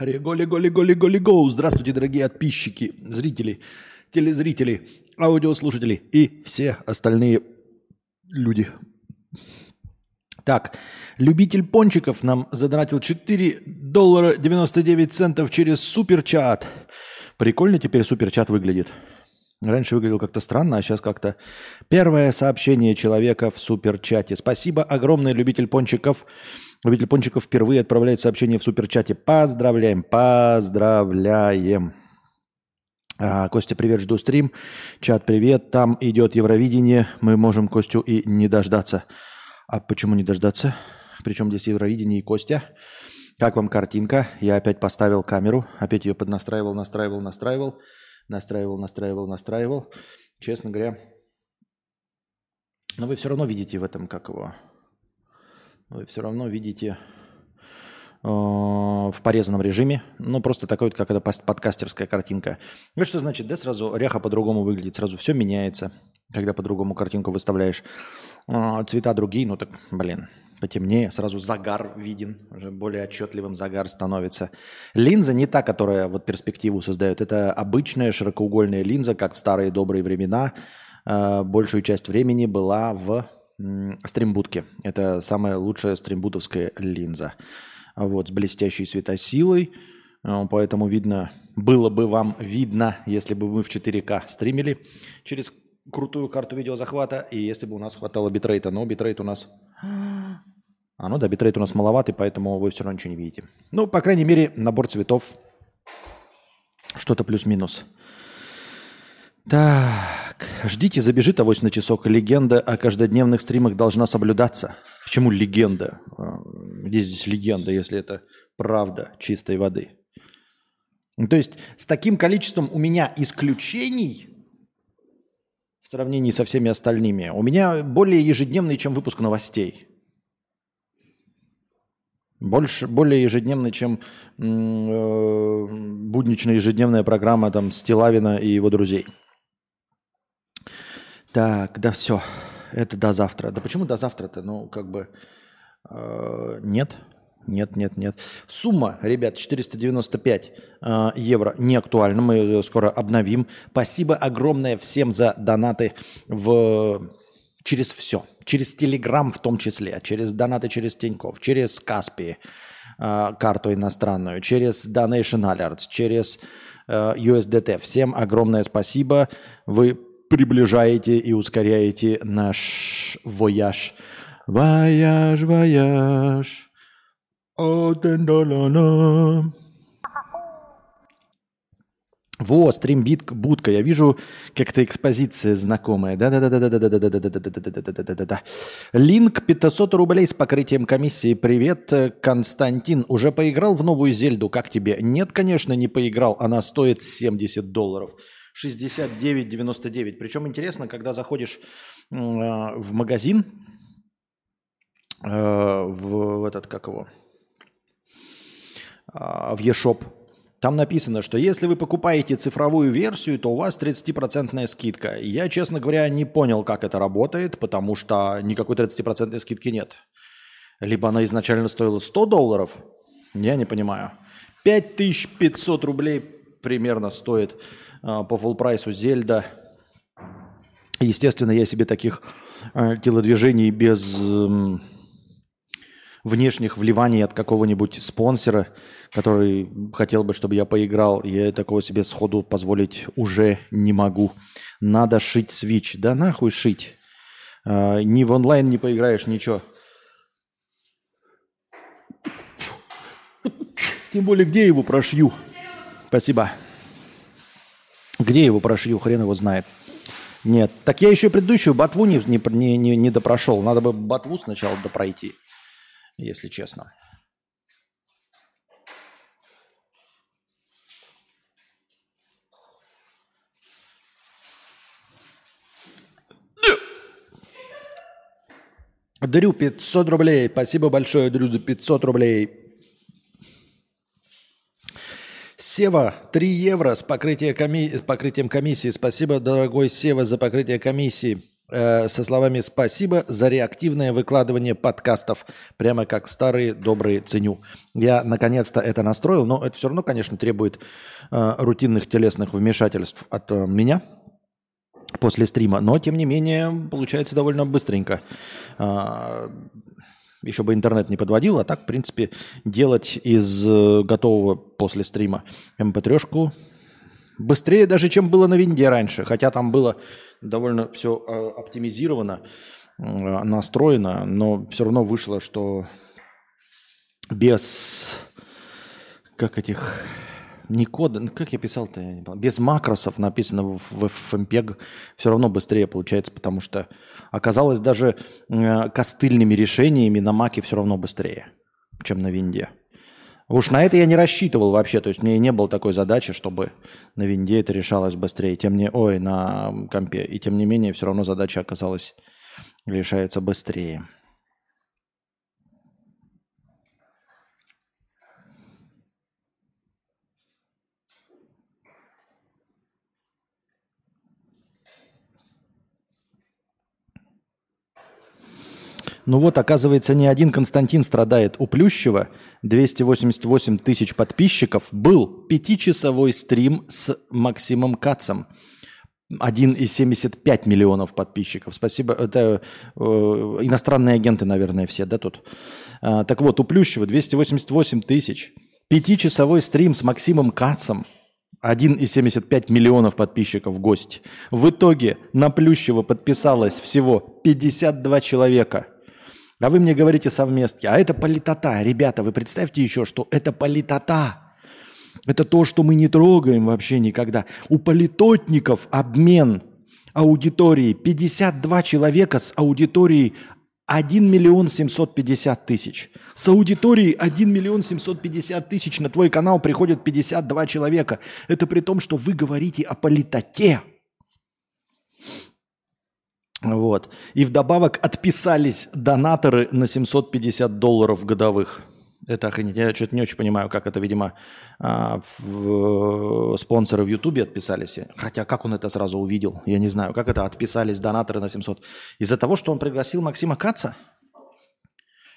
Реголи, голи, голи, голи, гоу. Здравствуйте, дорогие подписчики, зрители, телезрители, аудиослушатели и все остальные люди. Так, любитель пончиков нам задонатил 4 доллара 99 центов через суперчат. Прикольно теперь суперчат выглядит. Раньше выглядел как-то странно, а сейчас как-то... Первое сообщение человека в суперчате. Спасибо огромное, любитель пончиков. Любитель пончиков впервые отправляет сообщение в суперчате. Поздравляем, поздравляем. А, Костя, привет, жду стрим. Чат, привет. Там идет Евровидение. Мы можем Костю и не дождаться. А почему не дождаться? Причем здесь Евровидение и Костя. Как вам картинка? Я опять поставил камеру. Опять ее поднастраивал, настраивал, настраивал. Настраивал, настраивал, настраивал. Честно говоря. Но вы все равно видите в этом, как его... Вы все равно видите э, в порезанном режиме. Ну, просто такой вот, как это подкастерская картинка. Ну, что значит, да, сразу ряха по-другому выглядит, сразу все меняется, когда по-другому картинку выставляешь. Э, цвета другие, ну так, блин, потемнее, сразу загар виден, уже более отчетливым загар становится. Линза не та, которая вот перспективу создает, это обычная широкоугольная линза, как в старые добрые времена. Э, большую часть времени была в стримбудке. Это самая лучшая стримбудовская линза. Вот, с блестящей светосилой. Э, поэтому видно, было бы вам видно, если бы мы в 4К стримили через крутую карту видеозахвата, и если бы у нас хватало битрейта. Но битрейт у нас... А, ну да, битрейт у нас маловатый, поэтому вы все равно ничего не видите. Ну, по крайней мере, набор цветов что-то плюс-минус. Так, ждите, забежит авось на часок. Легенда о каждодневных стримах должна соблюдаться. Почему легенда? А, где здесь легенда, если это правда чистой воды? Ну, то есть с таким количеством у меня исключений в сравнении со всеми остальными, у меня более ежедневный, чем выпуск новостей. Больше, более ежедневный, чем э, будничная ежедневная программа там Стилавина и его друзей. Так, да все. Это до завтра. Да почему до завтра-то? Ну, как бы э, нет. Нет, нет, нет. Сумма, ребят, 495 э, евро не актуальна. Мы ее скоро обновим. Спасибо огромное всем за донаты в... через все. Через Телеграм в том числе. Через донаты через Тинькофф. Через Каспи э, карту иностранную. Через Donation Alerts. Через э, USDT. Всем огромное спасибо. Вы приближаете и ускоряете наш вояж. Вояж, вояж. Во, стримбудка. Я вижу как-то экспозиция знакомая. Да-да-да-да-да-да-да-да-да-да-да-да-да-да. Линк 500 рублей с покрытием комиссии. Привет, Константин. Уже поиграл в новую Зельду? Как тебе? Нет, конечно, не поиграл. Она стоит 70 долларов. 69,99. Причем интересно, когда заходишь э, в магазин, э, в, в этот, как его, э, в eShop, там написано, что если вы покупаете цифровую версию, то у вас 30% скидка. Я, честно говоря, не понял, как это работает, потому что никакой 30% скидки нет. Либо она изначально стоила 100 долларов, я не понимаю. 5500 рублей примерно стоит по full прайсу Зельда. Естественно, я себе таких э, телодвижений без внешних вливаний от какого-нибудь спонсора, который хотел бы, чтобы я поиграл, я такого себе сходу позволить уже не могу. Надо шить Switch. Да нахуй шить. Э, ни в онлайн не поиграешь, ничего. Тем более, где его прошью? Спасибо. Где его прошью, хрен его знает. Нет. Так я еще предыдущую ботву не, не, не, не допрошел. Надо бы ботву сначала допройти, если честно. Дрю 500 рублей. Спасибо большое, Дрю, за 500 рублей. Сева, 3 евро с, покрытия коми... с покрытием комиссии. Спасибо, дорогой Сева, за покрытие комиссии. э, со словами «Спасибо за реактивное выкладывание подкастов». Прямо как старые добрые ценю. Я наконец-то это настроил, но это все равно, конечно, требует э, рутинных телесных вмешательств от э, меня после стрима. Но, тем не менее, получается довольно быстренько. Э, еще бы интернет не подводил, а так, в принципе, делать из э, готового после стрима mp3-шку быстрее даже, чем было на винде раньше. Хотя там было довольно все э, оптимизировано, э, настроено, но все равно вышло, что без как этих не кода, ну, как я писал-то, я не помню, без макросов написано в, в FMPEG все равно быстрее получается, потому что оказалось даже э, костыльными решениями на маке все равно быстрее, чем на винде. Уж на это я не рассчитывал вообще, то есть мне не было такой задачи, чтобы на винде это решалось быстрее, тем не, ой, на компе, и тем не менее все равно задача оказалась решается быстрее. Ну вот, оказывается, не один Константин страдает. У Плющева 288 тысяч подписчиков был пятичасовой стрим с Максимом Кацем. 1,75 миллионов подписчиков. Спасибо. Это э, иностранные агенты, наверное, все, да, тут? А, так вот, у Плющева 288 тысяч. Пятичасовой стрим с Максимом Кацем. 1,75 миллионов подписчиков в гости. В итоге на Плющева подписалось всего 52 человека – а вы мне говорите совместки. А это политота. Ребята, вы представьте еще, что это политота. Это то, что мы не трогаем вообще никогда. У политотников обмен аудитории 52 человека с аудиторией 1 миллион 750 тысяч. С аудиторией 1 миллион 750 тысяч на твой канал приходят 52 человека. Это при том, что вы говорите о политоте. Вот. И вдобавок отписались донаторы на 750 долларов годовых. Это охренеть. Я что-то не очень понимаю, как это, видимо, а, в, спонсоры в Ютубе отписались. Хотя как он это сразу увидел, я не знаю. Как это отписались донаторы на 700? Из-за того, что он пригласил Максима Каца?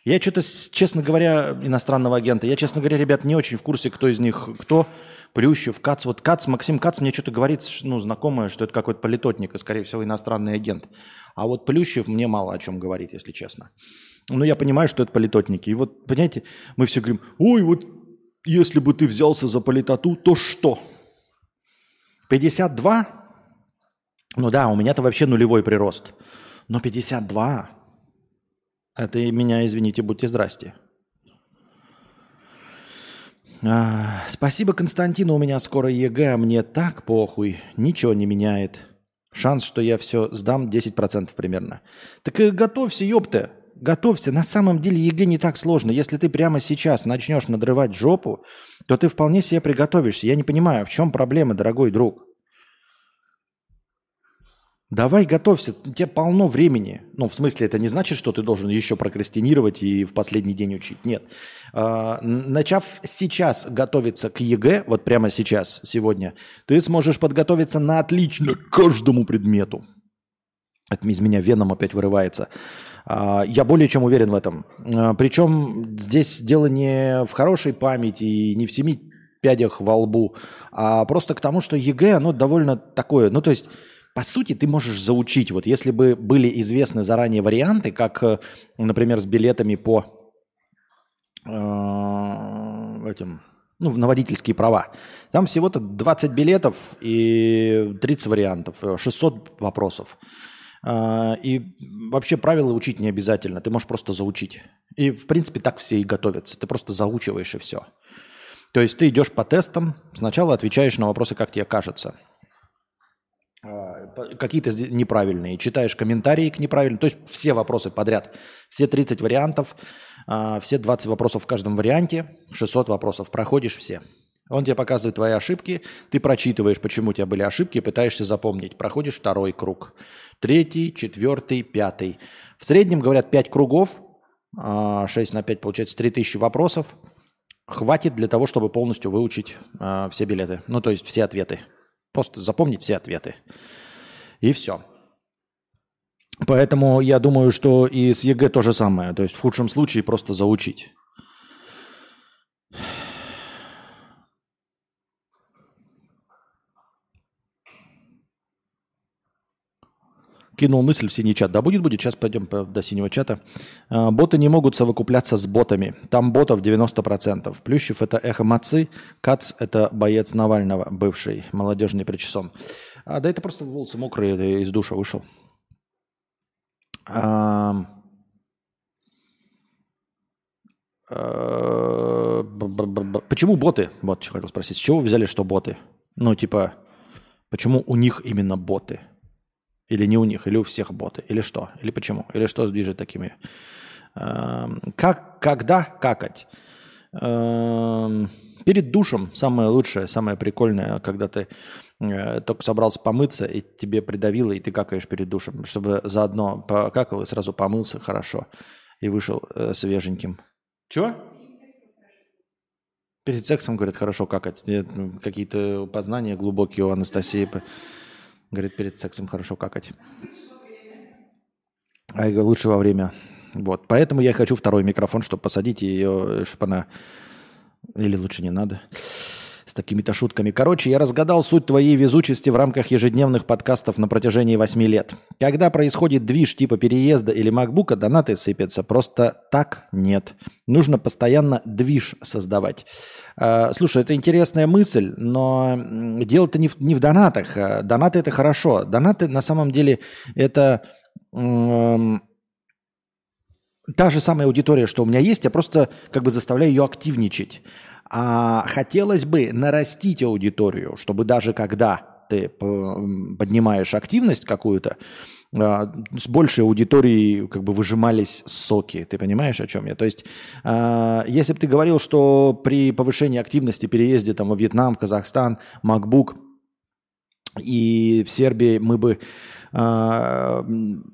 Я что-то, честно говоря, иностранного агента, я, честно говоря, ребят, не очень в курсе, кто из них кто. Плющев, Кац. Вот Кац, Максим Кац мне что-то говорит, ну, знакомое, что это какой-то политотник и, скорее всего, иностранный агент. А вот Плющев мне мало о чем говорит, если честно. Но я понимаю, что это политотники. И вот, понимаете, мы все говорим, ой, вот если бы ты взялся за политоту, то что? 52? Ну да, у меня-то вообще нулевой прирост. Но 52 это меня, извините, будьте здрасте. А, спасибо, Константину, у меня скоро ЕГЭ, а мне так похуй, ничего не меняет. Шанс, что я все сдам 10% примерно. Так и готовься, ёпта, готовься. На самом деле ЕГЭ не так сложно. Если ты прямо сейчас начнешь надрывать жопу, то ты вполне себе приготовишься. Я не понимаю, в чем проблема, дорогой друг. Давай готовься, у тебя полно времени. Ну, в смысле, это не значит, что ты должен еще прокрастинировать и в последний день учить. Нет. А, начав сейчас готовиться к ЕГЭ, вот прямо сейчас, сегодня, ты сможешь подготовиться на отлично к каждому предмету. От из меня веном опять вырывается. А, я более чем уверен в этом. А, причем здесь дело не в хорошей памяти и не в семи пядях во лбу, а просто к тому, что ЕГЭ, оно довольно такое, ну, то есть по сути, ты можешь заучить. Вот если бы были известны заранее варианты, как, э, например, с билетами по э, этим, ну, на водительские права. Там всего-то 20 билетов и 30 вариантов, 600 э, вопросов. Э, и вообще правила учить не обязательно, ты можешь просто заучить. И, в принципе, так все и готовятся. Ты просто заучиваешь и все. То есть ты идешь по тестам, сначала отвечаешь на вопросы, как тебе кажется – какие-то неправильные, читаешь комментарии к неправильным, то есть все вопросы подряд, все 30 вариантов, а, все 20 вопросов в каждом варианте, 600 вопросов, проходишь все. Он тебе показывает твои ошибки, ты прочитываешь, почему у тебя были ошибки, пытаешься запомнить. Проходишь второй круг, третий, четвертый, пятый. В среднем, говорят, 5 кругов, 6 а, на 5 получается 3000 вопросов. Хватит для того, чтобы полностью выучить все билеты, ну то есть все ответы. Просто запомнить все ответы. И все. Поэтому я думаю, что и с ЕГЭ то же самое. То есть в худшем случае просто заучить. Кинул мысль в синий чат. Да будет, будет. Сейчас пойдем до синего чата. А, боты не могут совокупляться с ботами. Там ботов 90%. Плющев это эхо Мацы. Кац это боец Навального, бывший молодежный причесон. А, да это просто волосы мокрые, из душа вышел. А, почему боты? Вот что хотел спросить. С чего вы взяли, что боты? Ну, типа, почему у них именно боты? Или не у них, или у всех боты, или что, или почему, или что движет такими. Как, когда какать? Перед душем самое лучшее, самое прикольное, когда ты э, только собрался помыться, и тебе придавило, и ты какаешь перед душем, чтобы заодно покакал и сразу помылся хорошо и вышел э, свеженьким. Чего? Перед сексом, говорят, хорошо какать. Какие-то познания глубокие у Анастасии. Говорит, перед сексом хорошо какать. А я говорю, лучше во время. Вот. Поэтому я хочу второй микрофон, чтобы посадить ее, чтобы она... Или лучше не надо такими-то шутками. Короче, я разгадал суть твоей везучести в рамках ежедневных подкастов на протяжении восьми лет. Когда происходит движ типа переезда или макбука, донаты сыпятся. Просто так нет. Нужно постоянно движ создавать. А, слушай, это интересная мысль, но дело-то не в, не в донатах. А, донаты это хорошо. Донаты на самом деле это та же самая аудитория, что у меня есть, я просто как бы заставляю ее активничать. А хотелось бы нарастить аудиторию, чтобы даже когда ты поднимаешь активность какую-то, а, с большей аудиторией как бы выжимались соки. Ты понимаешь, о чем я? То есть, а, если бы ты говорил, что при повышении активности, переезде там, во Вьетнам, Казахстан, MacBook и в Сербии мы бы а,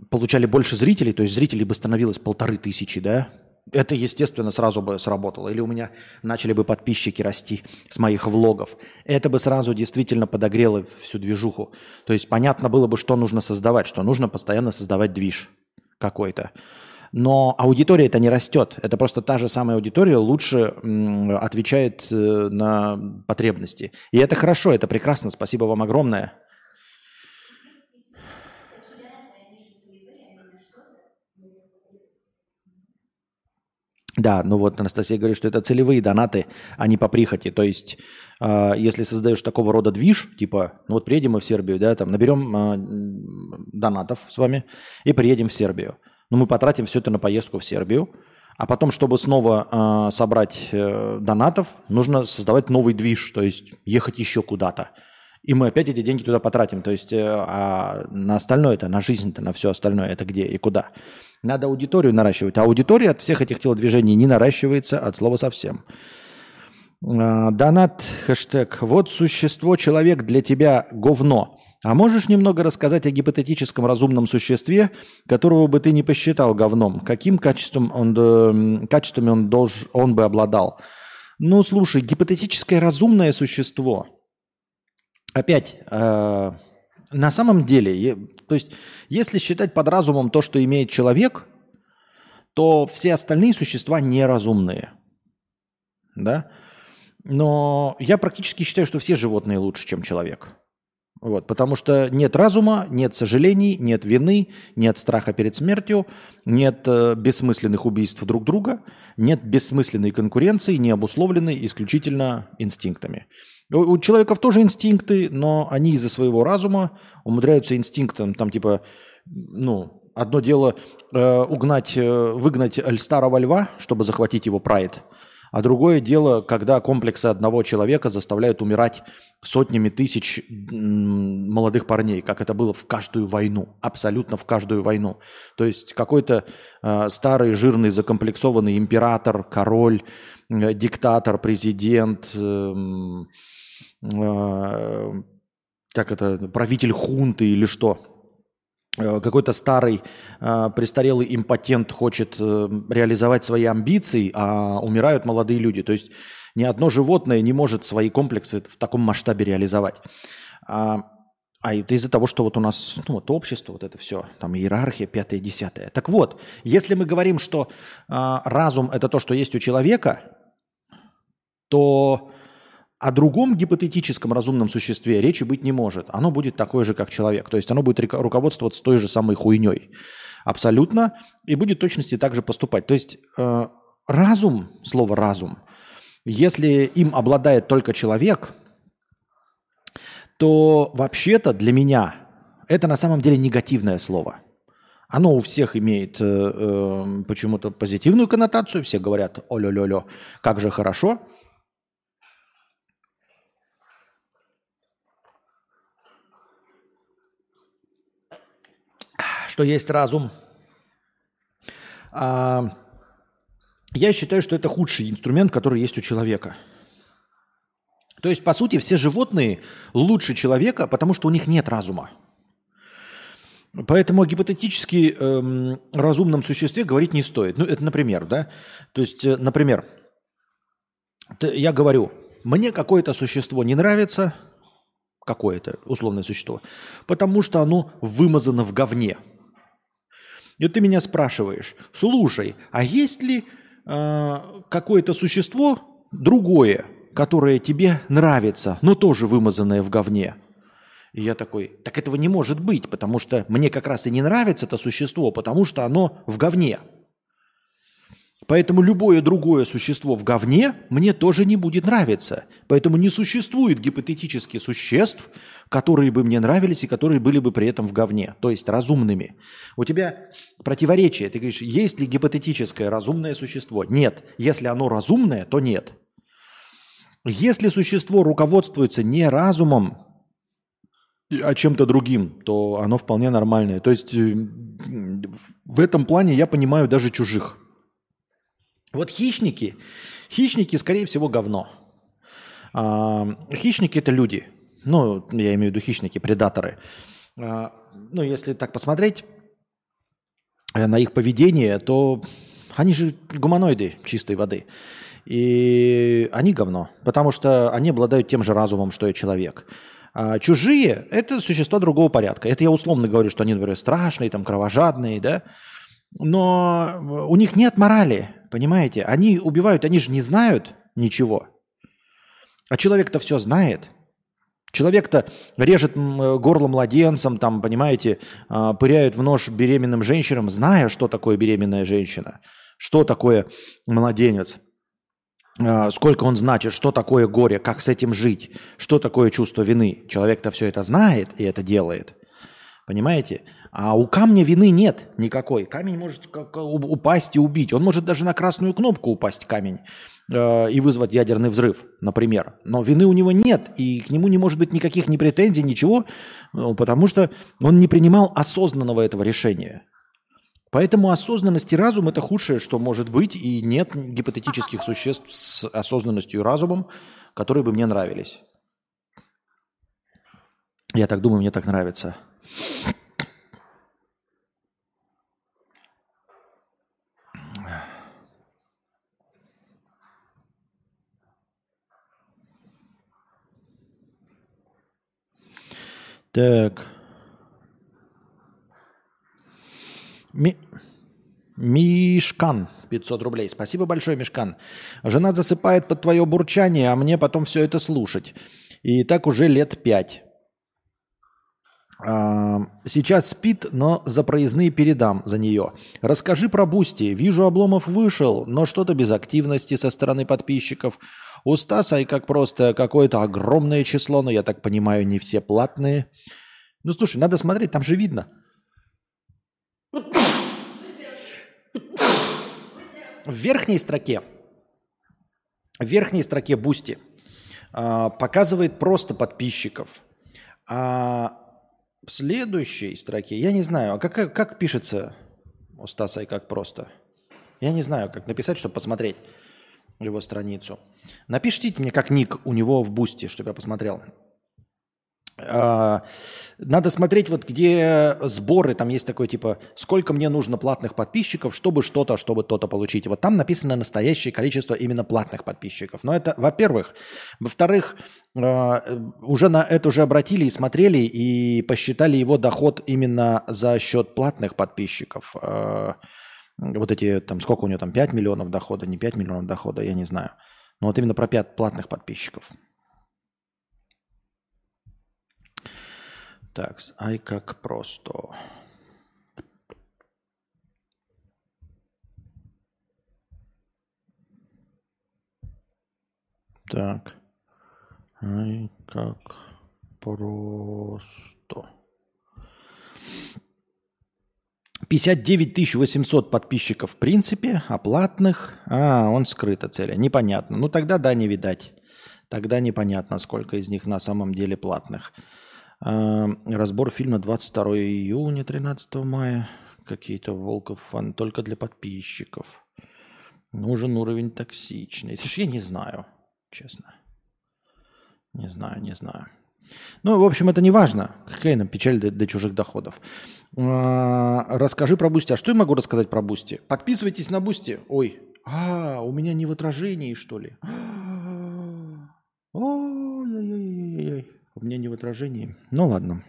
получали больше зрителей, то есть зрителей бы становилось полторы тысячи, да, это, естественно, сразу бы сработало. Или у меня начали бы подписчики расти с моих влогов. Это бы сразу действительно подогрело всю движуху. То есть понятно было бы, что нужно создавать, что нужно постоянно создавать движ какой-то. Но аудитория это не растет. Это просто та же самая аудитория лучше отвечает э, на потребности. И это хорошо, это прекрасно. Спасибо вам огромное. Да, ну вот Анастасия говорит, что это целевые донаты, а не по прихоти. То есть, э, если создаешь такого рода движ, типа, ну вот приедем мы в Сербию, да, там наберем э, донатов с вами и приедем в Сербию. Ну мы потратим все это на поездку в Сербию, а потом, чтобы снова э, собрать э, донатов, нужно создавать новый движ, то есть ехать еще куда-то. И мы опять эти деньги туда потратим. То есть, э, а на остальное это, на жизнь-то, на все остальное, это где и куда. Надо аудиторию наращивать. А аудитория от всех этих телодвижений не наращивается от слова совсем. А, донат, хэштег. Вот существо, человек для тебя говно. А можешь немного рассказать о гипотетическом разумном существе, которого бы ты не посчитал говном? Каким качеством он, качествами он, долж, он бы обладал? Ну, слушай, гипотетическое разумное существо. Опять, э, на самом деле, то есть, если считать под разумом то, что имеет человек, то все остальные существа неразумные. Да? Но я практически считаю, что все животные лучше, чем человек. Вот, потому что нет разума, нет сожалений, нет вины, нет страха перед смертью, нет э, бессмысленных убийств друг друга, нет бессмысленной конкуренции, не обусловленной исключительно инстинктами. У человеков тоже инстинкты, но они из-за своего разума умудряются инстинктом, там типа, ну, одно дело э, угнать, э, выгнать старого льва, чтобы захватить его прайд, а другое дело, когда комплексы одного человека заставляют умирать сотнями тысяч молодых парней, как это было в каждую войну, абсолютно в каждую войну. То есть какой-то э, старый, жирный, закомплексованный император, король, э, диктатор, президент, э, э, как это, правитель хунты или что, какой-то старый э, престарелый импотент хочет э, реализовать свои амбиции, а умирают молодые люди. То есть ни одно животное не может свои комплексы в таком масштабе реализовать. А А это из-за того, что вот у нас ну, вот общество, вот это все, там иерархия, пятое, десятое. Так вот, если мы говорим, что э, разум это то, что есть у человека, то о другом гипотетическом разумном существе речи быть не может. Оно будет такое же, как человек. То есть оно будет руководствоваться той же самой хуйней. Абсолютно. И будет точности так же поступать. То есть э, разум, слово разум, если им обладает только человек, то вообще-то для меня это на самом деле негативное слово. Оно у всех имеет э, э, почему-то позитивную коннотацию. Все говорят, о-лё-лё-лё, как же хорошо. Что есть разум. А, я считаю, что это худший инструмент, который есть у человека – то есть, по сути, все животные лучше человека, потому что у них нет разума. Поэтому гипотетически эм, разумном существе говорить не стоит. Ну, это, например, да? То есть, э, например, я говорю, мне какое-то существо не нравится, какое-то условное существо, потому что оно вымазано в говне. И ты меня спрашиваешь, слушай, а есть ли э, какое-то существо другое, которое тебе нравится, но тоже вымазанное в говне. И я такой, так этого не может быть, потому что мне как раз и не нравится это существо, потому что оно в говне. Поэтому любое другое существо в говне мне тоже не будет нравиться. Поэтому не существует гипотетически существ, которые бы мне нравились и которые были бы при этом в говне, то есть разумными. У тебя противоречие. Ты говоришь, есть ли гипотетическое разумное существо? Нет. Если оно разумное, то нет. Если существо руководствуется не разумом, а чем-то другим, то оно вполне нормальное. То есть э, в этом плане я понимаю даже чужих. Вот хищники, хищники, скорее всего, говно. А, хищники это люди. Ну, я имею в виду хищники, предаторы. А, ну, если так посмотреть э, на их поведение, то они же гуманоиды чистой воды. И они говно, потому что они обладают тем же разумом, что и человек. А чужие – это существа другого порядка. Это я условно говорю, что они, например, страшные, там, кровожадные, да? Но у них нет морали, понимаете? Они убивают, они же не знают ничего. А человек-то все знает. Человек-то режет горло младенцам, там, понимаете, а, пыряют в нож беременным женщинам, зная, что такое беременная женщина, что такое младенец. А, сколько он значит, что такое горе, как с этим жить, что такое чувство вины. Человек-то все это знает и это делает. Понимаете? А у камня вины нет никакой. Камень может упасть и убить. Он может даже на красную кнопку упасть камень э, и вызвать ядерный взрыв, например. Но вины у него нет, и к нему не может быть никаких ни претензий, ничего, ну, потому что он не принимал осознанного этого решения. Поэтому осознанность и разум – это худшее, что может быть, и нет гипотетических существ с осознанностью и разумом, которые бы мне нравились. Я так думаю, мне так нравится. Так. Ми... Мишкан, 500 рублей. Спасибо большое, Мишкан. Жена засыпает под твое бурчание, а мне потом все это слушать. И так уже лет пять. А, сейчас спит, но за проездные передам за нее. Расскажи про Boosty. Вижу, Обломов вышел, но что-то без активности со стороны подписчиков. У Стаса Ай как просто какое-то огромное число, но я так понимаю, не все платные. Ну слушай, надо смотреть, там же видно – в верхней строке, в верхней строке Boosty а, показывает просто подписчиков. А в следующей строке, я не знаю, а как, как пишется у Стаса Ай как просто? Я не знаю, как написать, чтобы посмотреть его страницу. Напишите мне, как ник у него в Boosty, чтобы я посмотрел. А, надо смотреть, вот где сборы, там есть такое типа, сколько мне нужно платных подписчиков, чтобы что-то, чтобы то-то получить. Вот там написано настоящее количество именно платных подписчиков. Но это, во-первых. Во-вторых, а, уже на это уже обратили и смотрели, и посчитали его доход именно за счет платных подписчиков. А, вот эти, там, сколько у него там, 5 миллионов дохода, не 5 миллионов дохода, я не знаю. Но вот именно про 5 платных подписчиков. Так, ай как просто. Так. Ай как просто. 59 800 подписчиков в принципе, а платных... А, он скрыто целя. Непонятно. Ну тогда да, не видать. Тогда непонятно, сколько из них на самом деле платных. Разбор фильма 22 июня, 13 мая. Какие-то Волков фан только для подписчиков. Нужен уровень токсичный. Слушай, я не знаю, честно. Не знаю, не знаю. Ну, в общем, это не важно. Какая нам печаль до, до чужих доходов. А, расскажи про Boosty. А что я могу рассказать про Boosty? Подписывайтесь на Boosty. Ой, а, у меня не в отражении, что ли? Ой-ой-ой-ой-ой. У меня не в отражении. Ну ладно.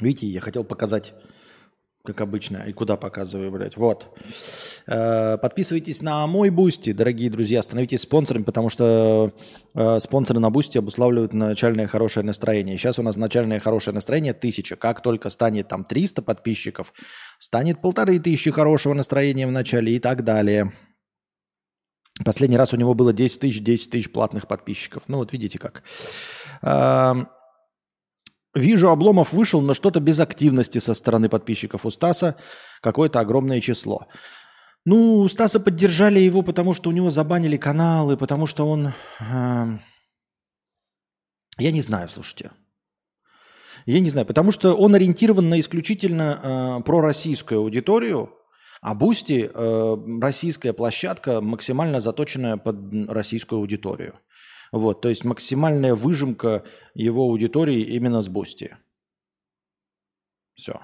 Видите, я хотел показать, как обычно, и куда показываю, блядь. Вот. Э, подписывайтесь на мой Бусти, дорогие друзья. Становитесь спонсорами, потому что э, спонсоры на Boosty обуславливают начальное хорошее настроение. Сейчас у нас начальное хорошее настроение тысяча. Как только станет там 300 подписчиков, станет полторы тысячи хорошего настроения в начале и так далее. Последний раз у него было 10 тысяч, 10 тысяч платных подписчиков. Ну вот видите как. Вижу, Обломов вышел, но что-то без активности со стороны подписчиков. У Стаса какое-то огромное число. Ну, Стаса поддержали его, потому что у него забанили каналы, потому что он... Э, я не знаю, слушайте. Я не знаю, потому что он ориентирован на исключительно э, пророссийскую аудиторию, а Boosty э, российская площадка, максимально заточенная под российскую аудиторию. Вот, то есть максимальная выжимка его аудитории именно с Boosty. Все.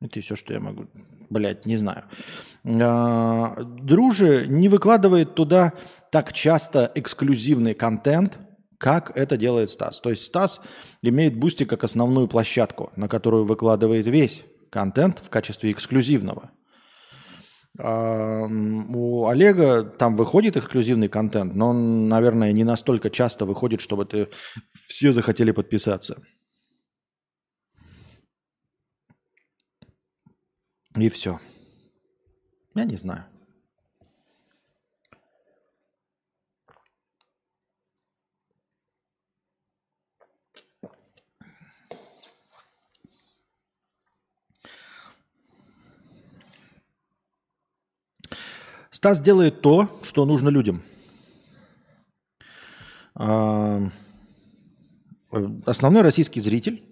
Это все, что я могу. Блять, не знаю. А, Друже не выкладывает туда так часто эксклюзивный контент, как это делает Стас. То есть Стас имеет Boosty как основную площадку, на которую выкладывает весь контент в качестве эксклюзивного. У Олега там выходит эксклюзивный контент, но он, наверное, не настолько часто выходит, чтобы ты все захотели подписаться. И все. Я не знаю. Стас делает то, что нужно людям. А, основной российский зритель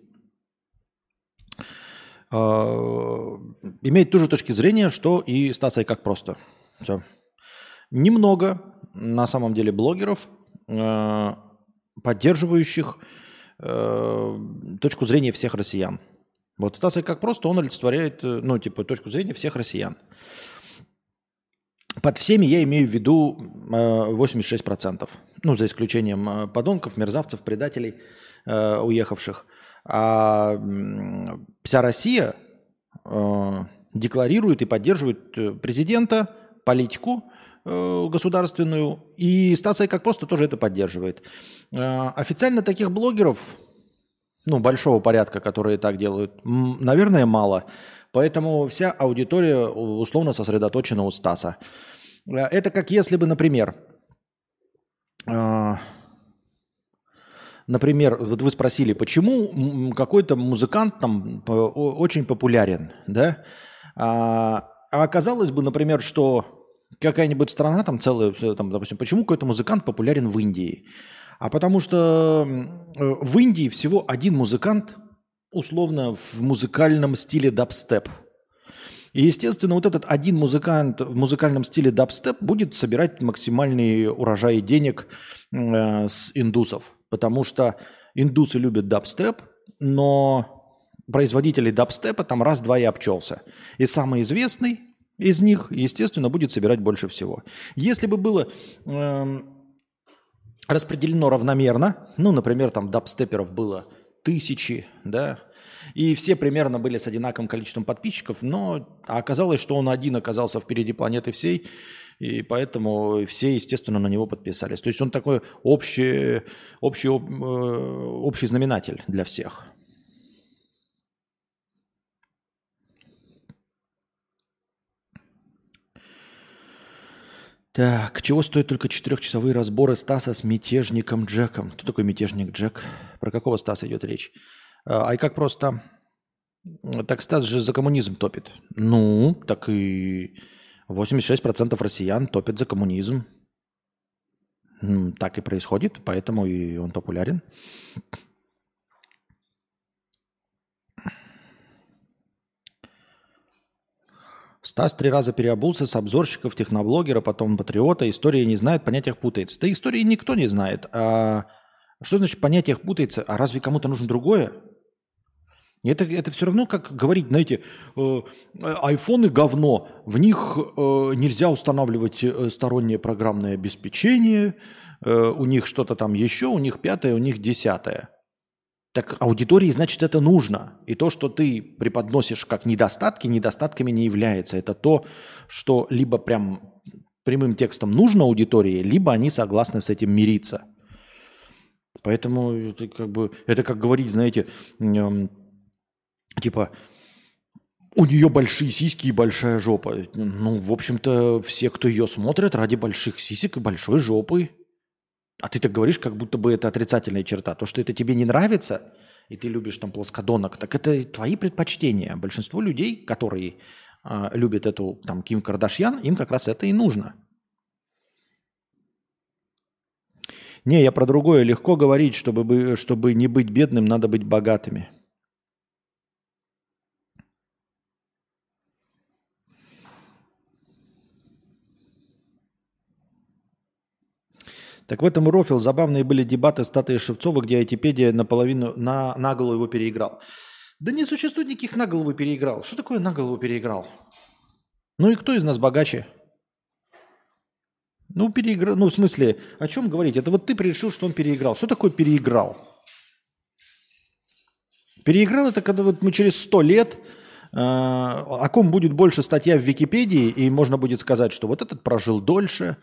а, имеет ту же точку зрения, что и Стас как просто. Все. Немного на самом деле блогеров, а, поддерживающих точку зрения всех россиян. Вот Стас как просто он олицетворяет, ну, типа, точку зрения всех россиян. Под всеми я имею в виду 86%. Э, ну, за исключением э, подонков, мерзавцев, предателей, э, уехавших. А вся Россия декларирует и поддерживает президента, политику государственную. И Стас как просто тоже это поддерживает. Официально таких блогеров, ну, большого порядка, которые так делают, наверное, мало. Поэтому вся аудитория условно сосредоточена у Стаса. Э, это как если бы, например, а, например, вот вы спросили, почему какой-то музыкант там очень популярен, да? А, а оказалось бы, например, что какая-нибудь страна там целая, там, допустим, почему какой-то музыкант популярен в Индии? А потому что в Индии всего один музыкант условно в музыкальном стиле дабстеп. И, естественно, вот этот один музыкант в музыкальном стиле дабстеп будет собирать максимальный урожай денег э, с индусов. потому что индусы любят дабстеп, но производителей дабстепа там раз-два и обчелся. И самый известный из них, естественно, будет собирать больше всего. Если бы было э, распределено равномерно, ну, например, там дабстеперов было тысячи, да, и все примерно были с одинаковым количеством подписчиков, но оказалось, что он один оказался впереди планеты всей, и поэтому все, естественно, на него подписались. То есть он такой общий, общий, э, общий знаменатель для всех. Так, чего стоят только четырехчасовые разборы Стаса с мятежником Джеком? Кто такой мятежник Джек? Про какого Стаса идет речь? А и как просто... Так Стас же за коммунизм топит. Ну, так и 86% россиян топят за коммунизм. Так и происходит, поэтому и он популярен. Стас три раза переобулся с обзорщиков, техноблогера, потом патриота. История не знает, понятиях путается. Да истории никто не знает. А что значит понятиях путается? А разве кому-то нужно другое? Это, это все равно, как говорить, знаете, э, айфоны говно, в них э, нельзя устанавливать э, стороннее программное обеспечение, э, у них что-то там еще, у них пятое, у них десятое. Так аудитории, значит, это нужно. И то, что ты преподносишь как недостатки, недостатками не является. Это то, что либо прям прямым текстом нужно аудитории, либо они согласны с этим мириться. Поэтому это как бы это как говорить, знаете, типа у нее большие сиськи и большая жопа. Ну, в общем-то, все, кто ее смотрят, ради больших сисек и большой жопы. А ты так говоришь, как будто бы это отрицательная черта. То, что это тебе не нравится, и ты любишь там плоскодонок, так это твои предпочтения. Большинство людей, которые э, любят эту там Ким Кардашьян, им как раз это и нужно. Не, я про другое. Легко говорить, чтобы, чтобы не быть бедным, надо быть богатыми. Так в этом рофил. Забавные были дебаты статуи Шевцова, где Айтипедия наполовину на, на голову его переиграл. Да не существует никаких на голову переиграл. Что такое на голову переиграл? Ну и кто из нас богаче? Ну, переиграл. Ну, в смысле, о чем говорить? Это вот ты решил, что он переиграл. Что такое переиграл? Переиграл это когда вот мы через сто лет э, о ком будет больше статья в Википедии, и можно будет сказать, что вот этот прожил дольше,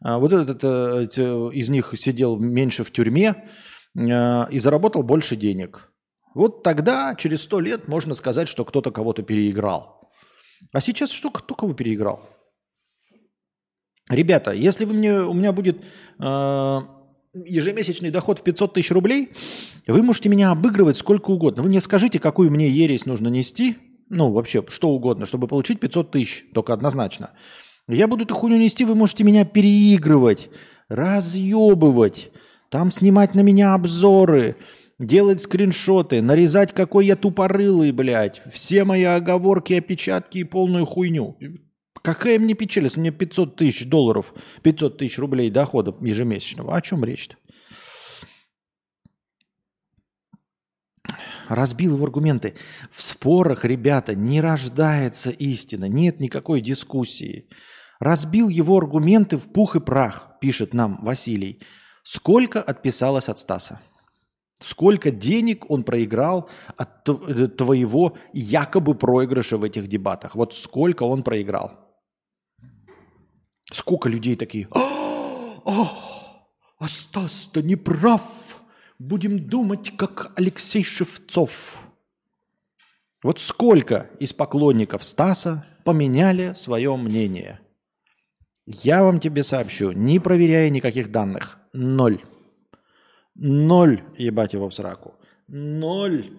вот этот из них сидел меньше в тюрьме а, и заработал больше денег. Вот тогда, через сто лет, можно сказать, что кто-то кого-то переиграл. А сейчас что, кто кого переиграл? Ребята, если вы мне, у меня будет э, ежемесячный доход в 500 тысяч рублей, вы можете меня обыгрывать сколько угодно. Вы мне скажите, какую мне ересь нужно нести, ну, вообще, что угодно, чтобы получить 500 тысяч, только однозначно. Я буду эту хуйню нести, вы можете меня переигрывать, разъебывать, там снимать на меня обзоры, делать скриншоты, нарезать, какой я тупорылый, блядь, все мои оговорки, опечатки и полную хуйню. Какая мне печаль, если мне 500 тысяч долларов, 500 тысяч рублей дохода ежемесячного. О чем речь-то? разбил его аргументы. В спорах, ребята, не рождается истина, нет никакой дискуссии. Разбил его аргументы в пух и прах, пишет нам Василий. Сколько отписалось от Стаса? Сколько денег он проиграл от э, твоего якобы проигрыша в этих дебатах? Вот сколько он проиграл? Сколько людей такие? О, а Стас-то не прав. Будем думать, как Алексей Шевцов. Вот сколько из поклонников Стаса поменяли свое мнение – я вам тебе сообщу, не проверяя никаких данных. Ноль. Ноль, ебать его в сраку. Ноль.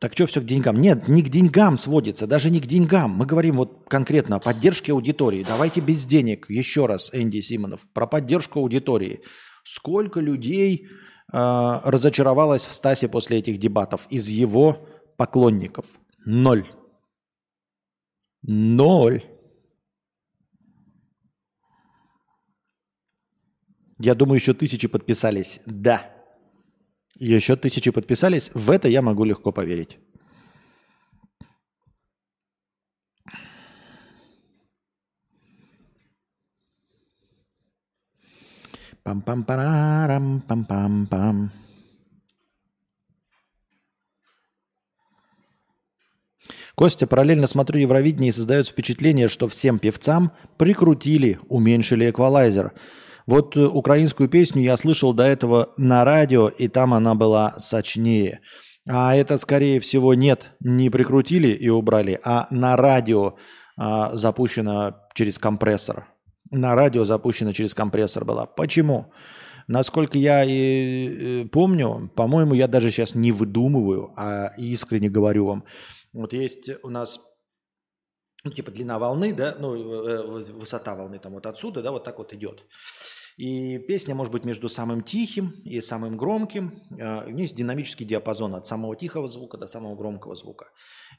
Так что все к деньгам? Нет, не к деньгам сводится, даже не к деньгам. Мы говорим вот конкретно о поддержке аудитории. Давайте без денег. Еще раз, Энди Симонов, про поддержку аудитории. Сколько людей э, разочаровалось в Стасе после этих дебатов из его поклонников – Ноль. Ноль. Я думаю, еще тысячи подписались. Да. Еще тысячи подписались. В это я могу легко поверить. Пам-пам-парам, пам-пам-пам. Костя, параллельно смотрю Евровидение и создается впечатление, что всем певцам прикрутили, уменьшили эквалайзер. Вот э, украинскую песню я слышал до этого на радио, и там она была сочнее. А это, скорее всего, нет, не прикрутили и убрали, а на радио а, запущено через компрессор. На радио запущено через компрессор была. Почему? Насколько я и помню, по-моему, я даже сейчас не выдумываю, а искренне говорю вам. Вот есть у нас ну, типа длина волны, да, ну, э, высота волны там вот отсюда, да, вот так вот идет. И песня может быть между самым тихим и самым громким. А, у нее есть динамический диапазон от самого тихого звука до самого громкого звука.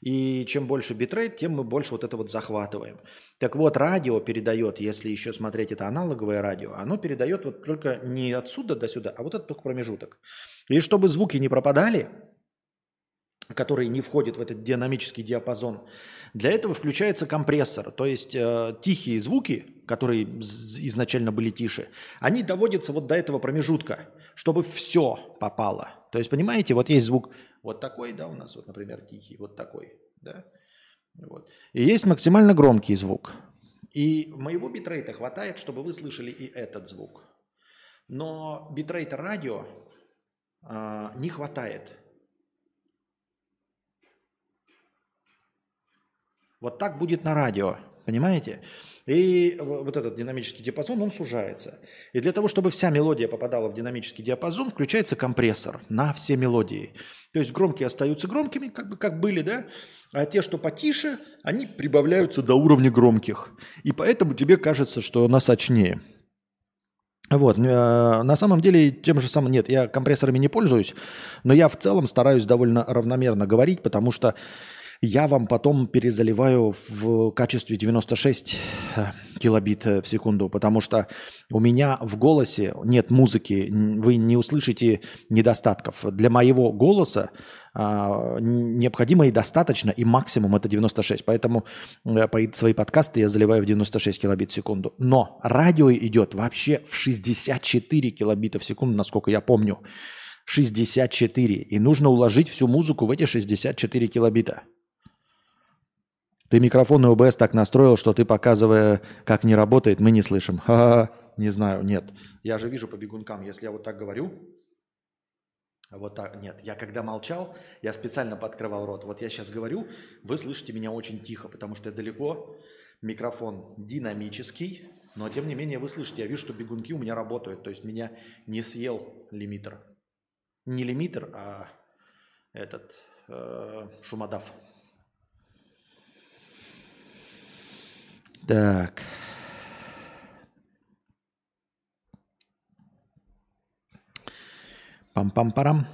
И чем больше битрейт, тем мы больше вот это вот захватываем. Так вот, радио передает, если еще смотреть это аналоговое радио, оно передает вот только не отсюда до сюда, а вот этот только промежуток. И чтобы звуки не пропадали, который не входит в этот динамический диапазон. Для этого включается компрессор, то есть э, тихие звуки, которые изначально были тише, они доводятся вот до этого промежутка, чтобы все попало. То есть, понимаете, вот есть звук вот такой, да, у нас вот, например, тихий, вот такой, да, вот. И есть максимально громкий звук. И моего битрейта хватает, чтобы вы слышали и этот звук. Но битрейта радио э, не хватает – Вот так будет на радио, понимаете? И вот этот динамический диапазон, он сужается. И для того, чтобы вся мелодия попадала в динамический диапазон, включается компрессор на все мелодии. То есть громкие остаются громкими, как, бы, как были, да? А те, что потише, они прибавляются до уровня громких. И поэтому тебе кажется, что она сочнее. Вот, э, на самом деле тем же самым, нет, я компрессорами не пользуюсь, но я в целом стараюсь довольно равномерно говорить, потому что я вам потом перезаливаю в качестве 96 э, килобит в секунду, потому что у меня в голосе нет музыки, вы не услышите недостатков. Для моего голоса а, необходимо и достаточно, и максимум это 96. Поэтому э, свои подкасты я заливаю в 96 килобит в секунду. Но радио идет вообще в 64 килобита в секунду, насколько я помню. 64. И нужно уложить всю музыку в эти 64 килобита. Ты микрофон и ОБС так настроил, что ты, показывая, как не работает, мы не слышим. Ха-ха, не знаю, нет. Я же вижу по бегункам, если я вот так говорю, вот так, нет, я когда молчал, я специально подкрывал рот. Вот я сейчас говорю, вы слышите меня очень тихо, потому что я далеко, микрофон динамический, но тем не менее вы слышите, я вижу, что бегунки у меня работают, то есть меня не съел лимитер. Не лимитер, а этот э, шумодав. Так. Пам-пам-парам.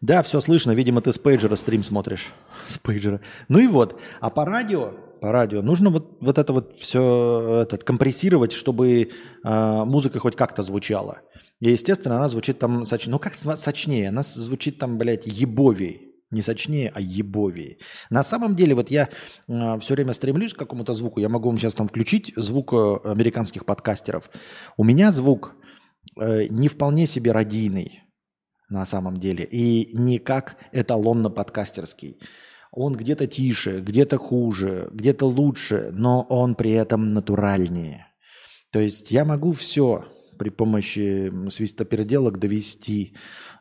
Да, все слышно. Видимо, ты с пейджера стрим смотришь. С пейджера. Ну и вот. А по радио, по радио нужно вот, вот это вот все этот, компрессировать, чтобы э, музыка хоть как-то звучала. И, естественно, она звучит там сочнее. Ну, как сочнее? Она звучит там, блядь, ебовей. Не сочнее, а ебовее. На самом деле, вот я э, все время стремлюсь к какому-то звуку. Я могу вам сейчас там включить звук э, американских подкастеров. У меня звук э, не вполне себе радийный на самом деле. И не как эталонно-подкастерский. Он где-то тише, где-то хуже, где-то лучше, но он при этом натуральнее. То есть я могу все при помощи свистопеределок довести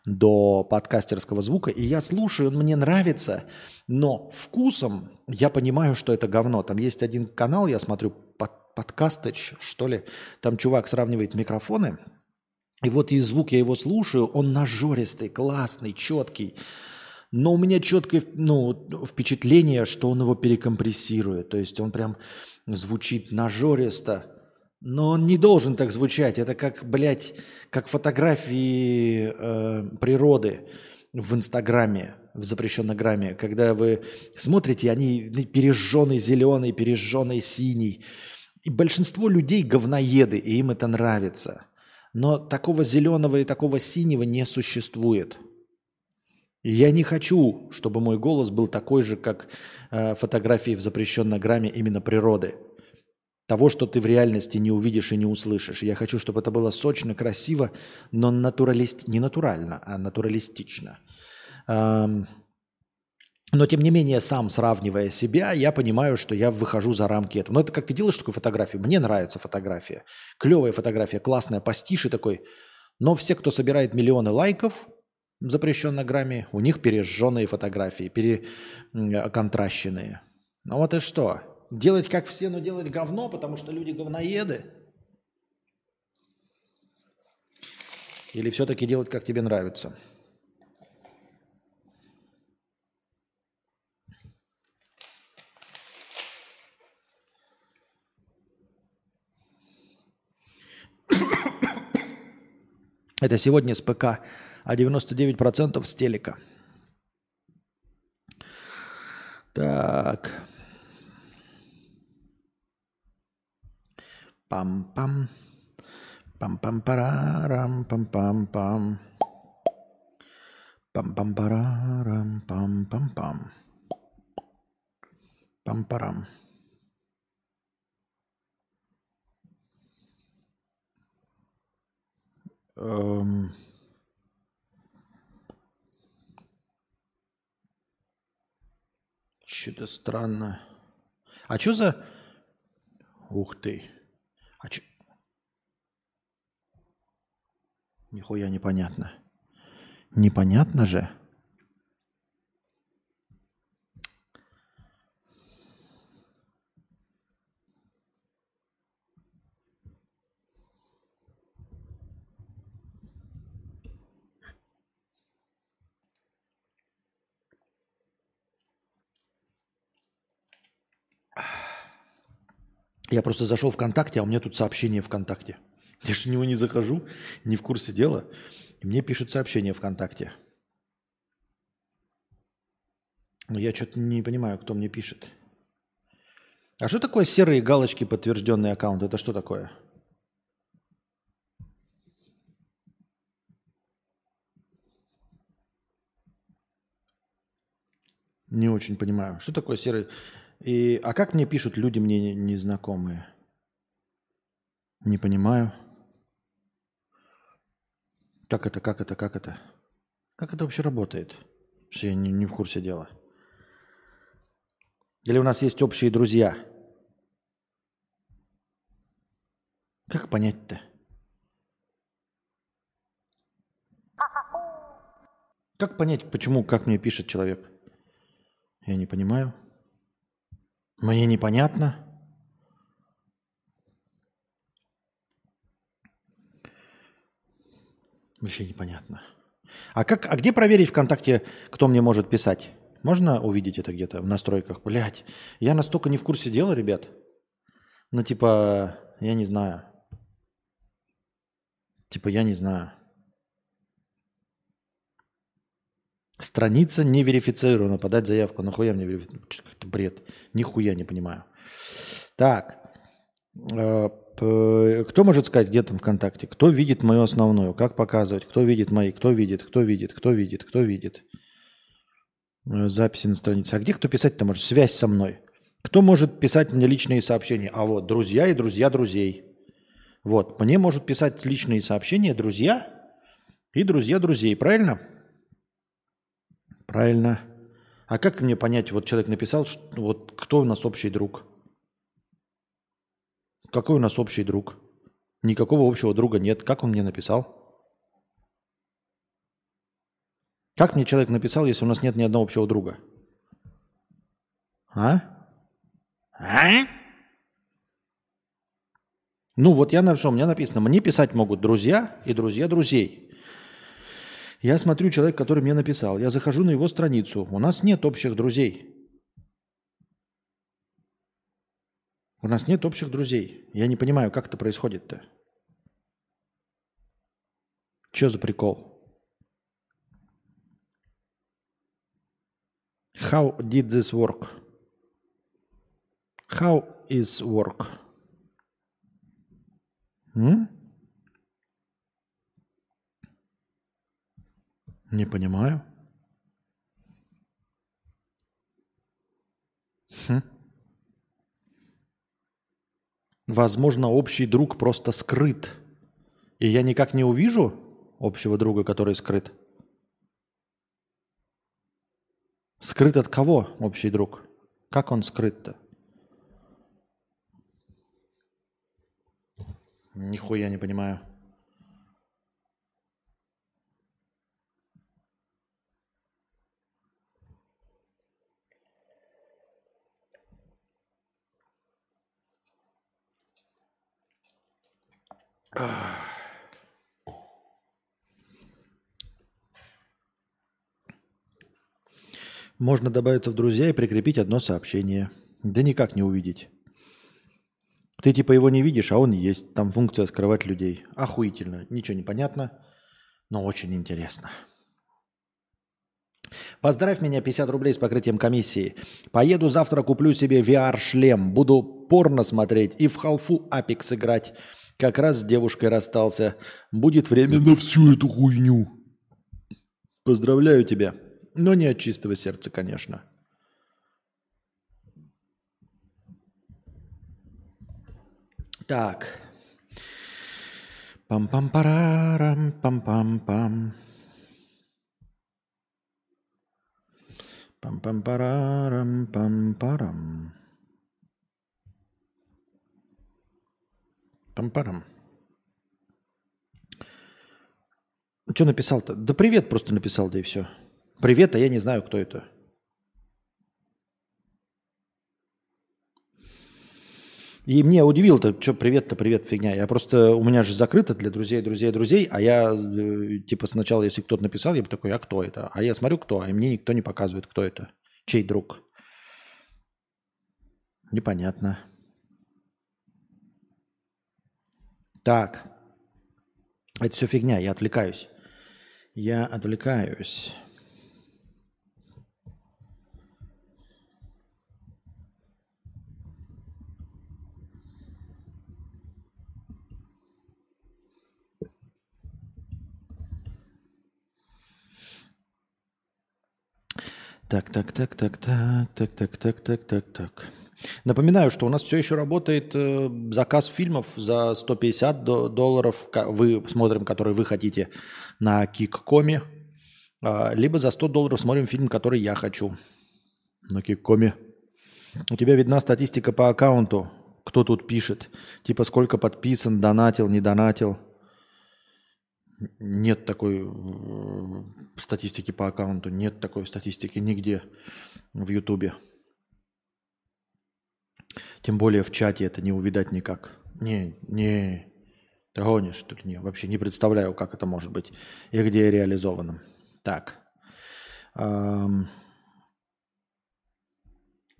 до подкастерского звука, и я слушаю, он мне нравится, но вкусом я понимаю, что это говно. Там есть один канал, я смотрю, под, подкастыч, что ли, там чувак сравнивает микрофоны, и вот и звук, я его слушаю, он нажористый, классный, четкий, но у меня четкое ну, впечатление, что он его перекомпрессирует, то есть он прям звучит нажористо, но он не должен так звучать. Это как, блядь, как фотографии э, природы в Инстаграме, в запрещенной грамме, когда вы смотрите, они пережженный зеленый, пережженный синий. И большинство людей говноеды, и им это нравится. Но такого зеленого и такого синего не существует. Я не хочу, чтобы мой голос был такой же, как э, фотографии в запрещенной грамме именно природы. Того, что ты в реальности не увидишь и не услышишь. Я хочу, чтобы это было сочно, красиво, но натуралист... не натурально, а натуралистично. Но, тем не менее, сам сравнивая себя, я понимаю, что я выхожу за рамки этого. Но это как ты делаешь такую фотографию. Мне нравится фотография. Клевая фотография, классная, постишь такой. Но все, кто собирает миллионы лайков в запрещенной грамме, у них пережженные фотографии, переконтращенные. Ну вот и что? Делать как все, но делать говно, потому что люди говноеды? Или все-таки делать, как тебе нравится? Это сегодня с ПК, а 99% с телека. Так. Пам-пам. Пам-пам-парарам, пам-пам-пам. Пам-пам-парарам, пам-пам-пам. Пам-парам. Эм... Что-то странно. А что за... Ух ты. А чё... Нихуя непонятно. Непонятно же. Я просто зашел ВКонтакте, а у меня тут сообщение ВКонтакте. Я же в него не захожу, не в курсе дела. И мне пишут сообщение ВКонтакте. Но я что-то не понимаю, кто мне пишет. А что такое серые галочки подтвержденный аккаунт? Это что такое? Не очень понимаю. Что такое серый... И, а как мне пишут люди мне незнакомые? Не понимаю. Как это, как это, как это? Как это вообще работает? Что я не, не в курсе дела. Или у нас есть общие друзья? Как понять-то? Как понять, почему, как мне пишет человек? Я не понимаю. Мне непонятно. Вообще непонятно. А, как, а где проверить ВКонтакте, кто мне может писать? Можно увидеть это где-то в настройках? Блять, я настолько не в курсе дела, ребят. Ну, типа, я не знаю. Типа, я не знаю. Страница не верифицирована. Подать заявку. Нахуя мне верифицировать? Какой-то бред. Нихуя не понимаю. Так. Э, кто может сказать, где там ВКонтакте? Кто видит мою основную? Как показывать? Кто видит мои? Кто видит? Кто видит? Кто видит? Кто видит? Э, записи на странице. А где кто писать-то может? Связь со мной. Кто может писать мне личные сообщения? А вот друзья и друзья друзей. Вот. Мне может писать личные сообщения друзья и друзья друзей. Правильно? Правильно. А как мне понять, вот человек написал, что, вот кто у нас общий друг? Какой у нас общий друг? Никакого общего друга нет. Как он мне написал? Как мне человек написал, если у нас нет ни одного общего друга? А? А? Ну вот я напишу, у меня написано, мне писать могут друзья и друзья друзей. Я смотрю человек, который мне написал. Я захожу на его страницу. У нас нет общих друзей. У нас нет общих друзей. Я не понимаю, как это происходит-то. Что за прикол? How did this work? How is work? М? Не понимаю. Хм. Возможно, общий друг просто скрыт. И я никак не увижу общего друга, который скрыт. Скрыт от кого общий друг? Как он скрыт-то? Нихуя не понимаю. Можно добавиться в друзья и прикрепить одно сообщение. Да никак не увидеть. Ты типа его не видишь, а он есть. Там функция скрывать людей. Охуительно. Ничего не понятно, но очень интересно. Поздравь меня 50 рублей с покрытием комиссии. Поеду завтра, куплю себе VR-шлем. Буду порно смотреть и в халфу Apex играть. Как раз с девушкой расстался. Будет время на всю эту хуйню. Поздравляю тебя. Но не от чистого сердца, конечно. Так. Пам-пам-парарам, пам-пам-пам. Пам-пам-парарам, пам-парам. Пам-парам. Что написал-то? Да привет просто написал, да и все. Привет, а я не знаю, кто это. И мне удивило-то, что привет-то, привет, фигня. Я просто, у меня же закрыто для друзей, друзей, друзей, а я, э, типа, сначала, если кто-то написал, я бы такой, а кто это? А я смотрю, кто, а мне никто не показывает, кто это. Чей друг? Непонятно. Так. Это все фигня, я отвлекаюсь. Я отвлекаюсь. Так, так, так, так, так, так, так, так, так, так, так. Напоминаю, что у нас все еще работает э, заказ фильмов за 150 до- долларов. Вы смотрим, который вы хотите на Киккоме. А, либо за 100 долларов смотрим фильм, который я хочу на Киккоме. У тебя видна статистика по аккаунту. Кто тут пишет? Типа сколько подписан, донатил, не донатил. Нет такой э, статистики по аккаунту, нет такой статистики нигде в Ютубе. Тем более в чате это не увидать никак. Не, не, ты гонишь, что ли? Не, вообще не представляю, как это может быть и где реализовано. Так. Эм...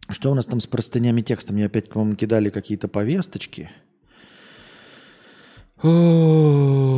Что у нас там с простынями текста? Мне опять вам кидали какие-то повесточки. Пам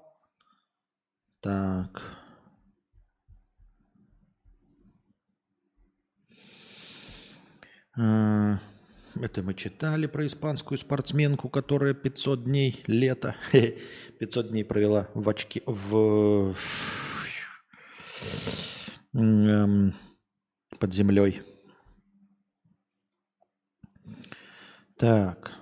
Так. А, это мы читали про испанскую спортсменку, которая 500 дней лета, 500 дней провела в очке, в, под землей. Так.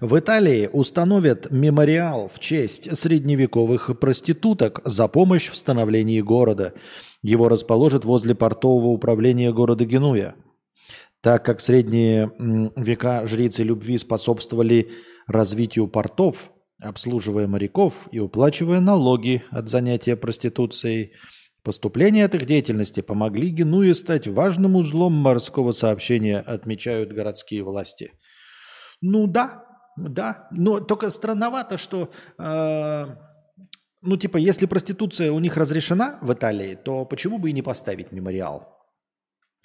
В Италии установят мемориал в честь средневековых проституток за помощь в становлении города. Его расположат возле портового управления города Генуя. Так как средние века жрицы любви способствовали развитию портов, обслуживая моряков и уплачивая налоги от занятия проституцией, Поступления от их деятельности помогли Генуе стать важным узлом морского сообщения, отмечают городские власти. Ну да, да, но только странновато, что, э, ну типа, если проституция у них разрешена в Италии, то почему бы и не поставить мемориал?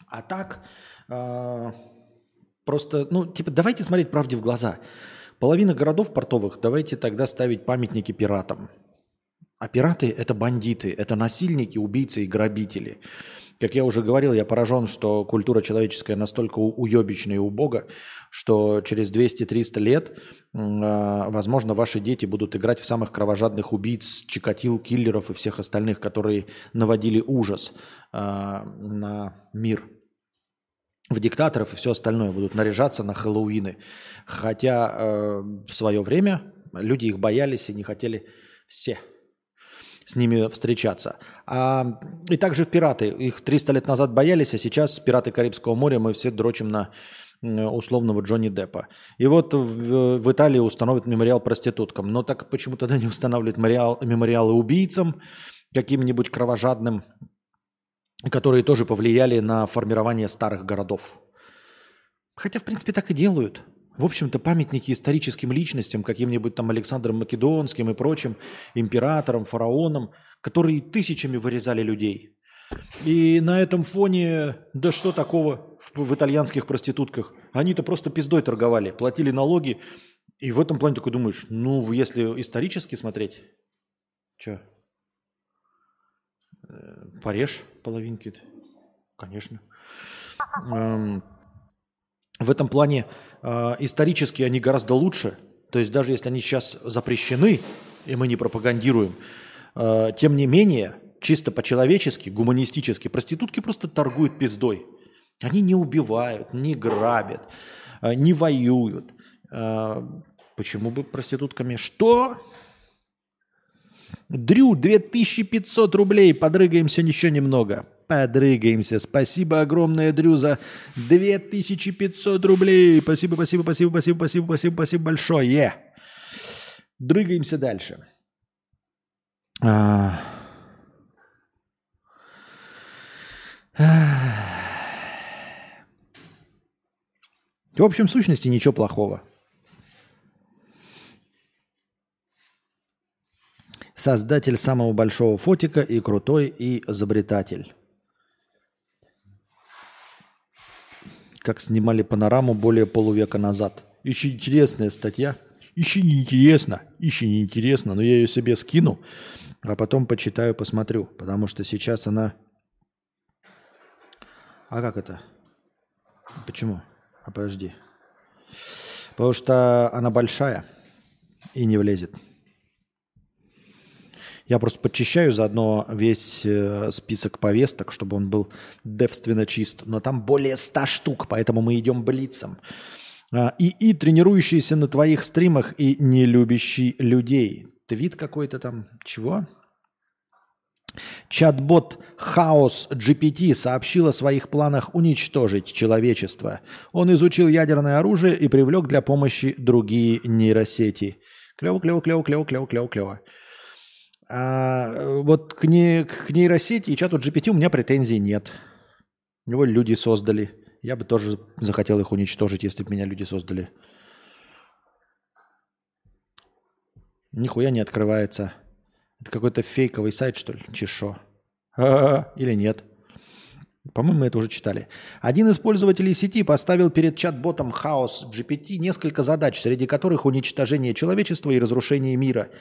А так, э, просто, ну типа, давайте смотреть правде в глаза. Половина городов портовых, давайте тогда ставить памятники пиратам – а пираты – это бандиты, это насильники, убийцы и грабители. Как я уже говорил, я поражен, что культура человеческая настолько уебищная и убога, что через 200-300 лет, а, возможно, ваши дети будут играть в самых кровожадных убийц, чикатил, киллеров и всех остальных, которые наводили ужас а, на мир. В диктаторов и все остальное будут наряжаться на Хэллоуины. Хотя э, в свое время люди их боялись и не хотели все – с ними встречаться. А, и также пираты. Их 300 лет назад боялись, а сейчас пираты Карибского моря мы все дрочим на условного Джонни Деппа. И вот в, в Италии установят мемориал проституткам. Но так почему тогда не устанавливают мемориал, мемориалы убийцам, каким-нибудь кровожадным, которые тоже повлияли на формирование старых городов? Хотя, в принципе, так и делают. В общем-то, памятники историческим личностям, каким-нибудь там Александром Македонским и прочим, императорам, фараонам, которые тысячами вырезали людей. И на этом фоне, да что такого в, в итальянских проститутках? Они-то просто пиздой торговали, платили налоги. И в этом плане такой думаешь, ну, если исторически смотреть, что? Э, порежь половинки. Конечно. Эм, в этом плане э, исторически они гораздо лучше. То есть даже если они сейчас запрещены, и мы не пропагандируем, э, тем не менее, чисто по-человечески, гуманистически, проститутки просто торгуют пиздой. Они не убивают, не грабят, э, не воюют. Э, почему бы проститутками? Что? Дрю, 2500 рублей, подрыгаемся еще немного. Подрыгаемся. Спасибо огромное, Дрю, за 2500 рублей. Спасибо, спасибо, спасибо, спасибо, спасибо, спасибо, спасибо большое. Дрыгаемся дальше. А... В общем, в сущности, ничего плохого. Создатель самого большого фотика и крутой и изобретатель. Как снимали панораму более полувека назад. Еще интересная статья. Еще не интересно, еще не интересно, но я ее себе скину, а потом почитаю, посмотрю, потому что сейчас она... А как это? Почему? А подожди. Потому что она большая и не влезет. Я просто подчищаю заодно весь э, список повесток, чтобы он был девственно чист. Но там более ста штук, поэтому мы идем блицем. А, и, и тренирующийся на твоих стримах и не любящий людей. Твит какой-то там. Чего? Чат-бот Хаос GPT сообщил о своих планах уничтожить человечество. Он изучил ядерное оружие и привлек для помощи другие нейросети. Клево, клево, клево, клево, клево, клево, клево. А, вот к, не, к нейросети и чату GPT у меня претензий нет. Его люди создали. Я бы тоже захотел их уничтожить, если бы меня люди создали. Нихуя не открывается. Это какой-то фейковый сайт, что ли? Чешо. Или нет? По-моему, мы это уже читали. Один из пользователей сети поставил перед чат-ботом Chaos GPT несколько задач, среди которых уничтожение человечества и разрушение мира,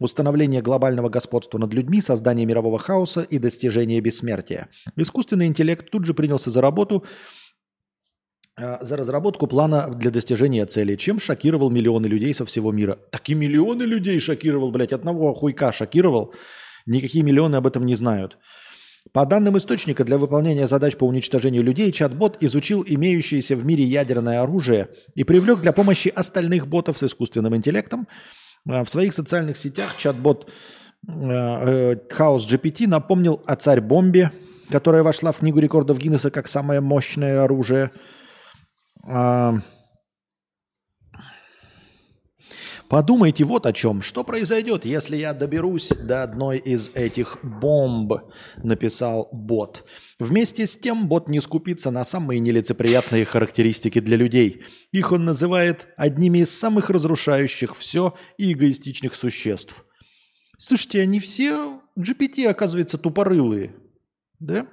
установление глобального господства над людьми, создание мирового хаоса и достижение бессмертия. Искусственный интеллект тут же принялся за работу, э, за разработку плана для достижения цели, чем шокировал миллионы людей со всего мира. Так и миллионы людей шокировал, блядь, одного хуйка шокировал. Никакие миллионы об этом не знают. По данным источника, для выполнения задач по уничтожению людей чат-бот изучил имеющееся в мире ядерное оружие и привлек для помощи остальных ботов с искусственным интеллектом. А, в своих социальных сетях чат-бот Хаос э, GPT напомнил о царь-бомбе, которая вошла в книгу рекордов Гиннесса как самое мощное оружие. А, Подумайте вот о чем. Что произойдет, если я доберусь до одной из этих бомб, написал бот. Вместе с тем бот не скупится на самые нелицеприятные характеристики для людей. Их он называет одними из самых разрушающих все и эгоистичных существ. Слушайте, они все GPT, оказывается, тупорылые. Да?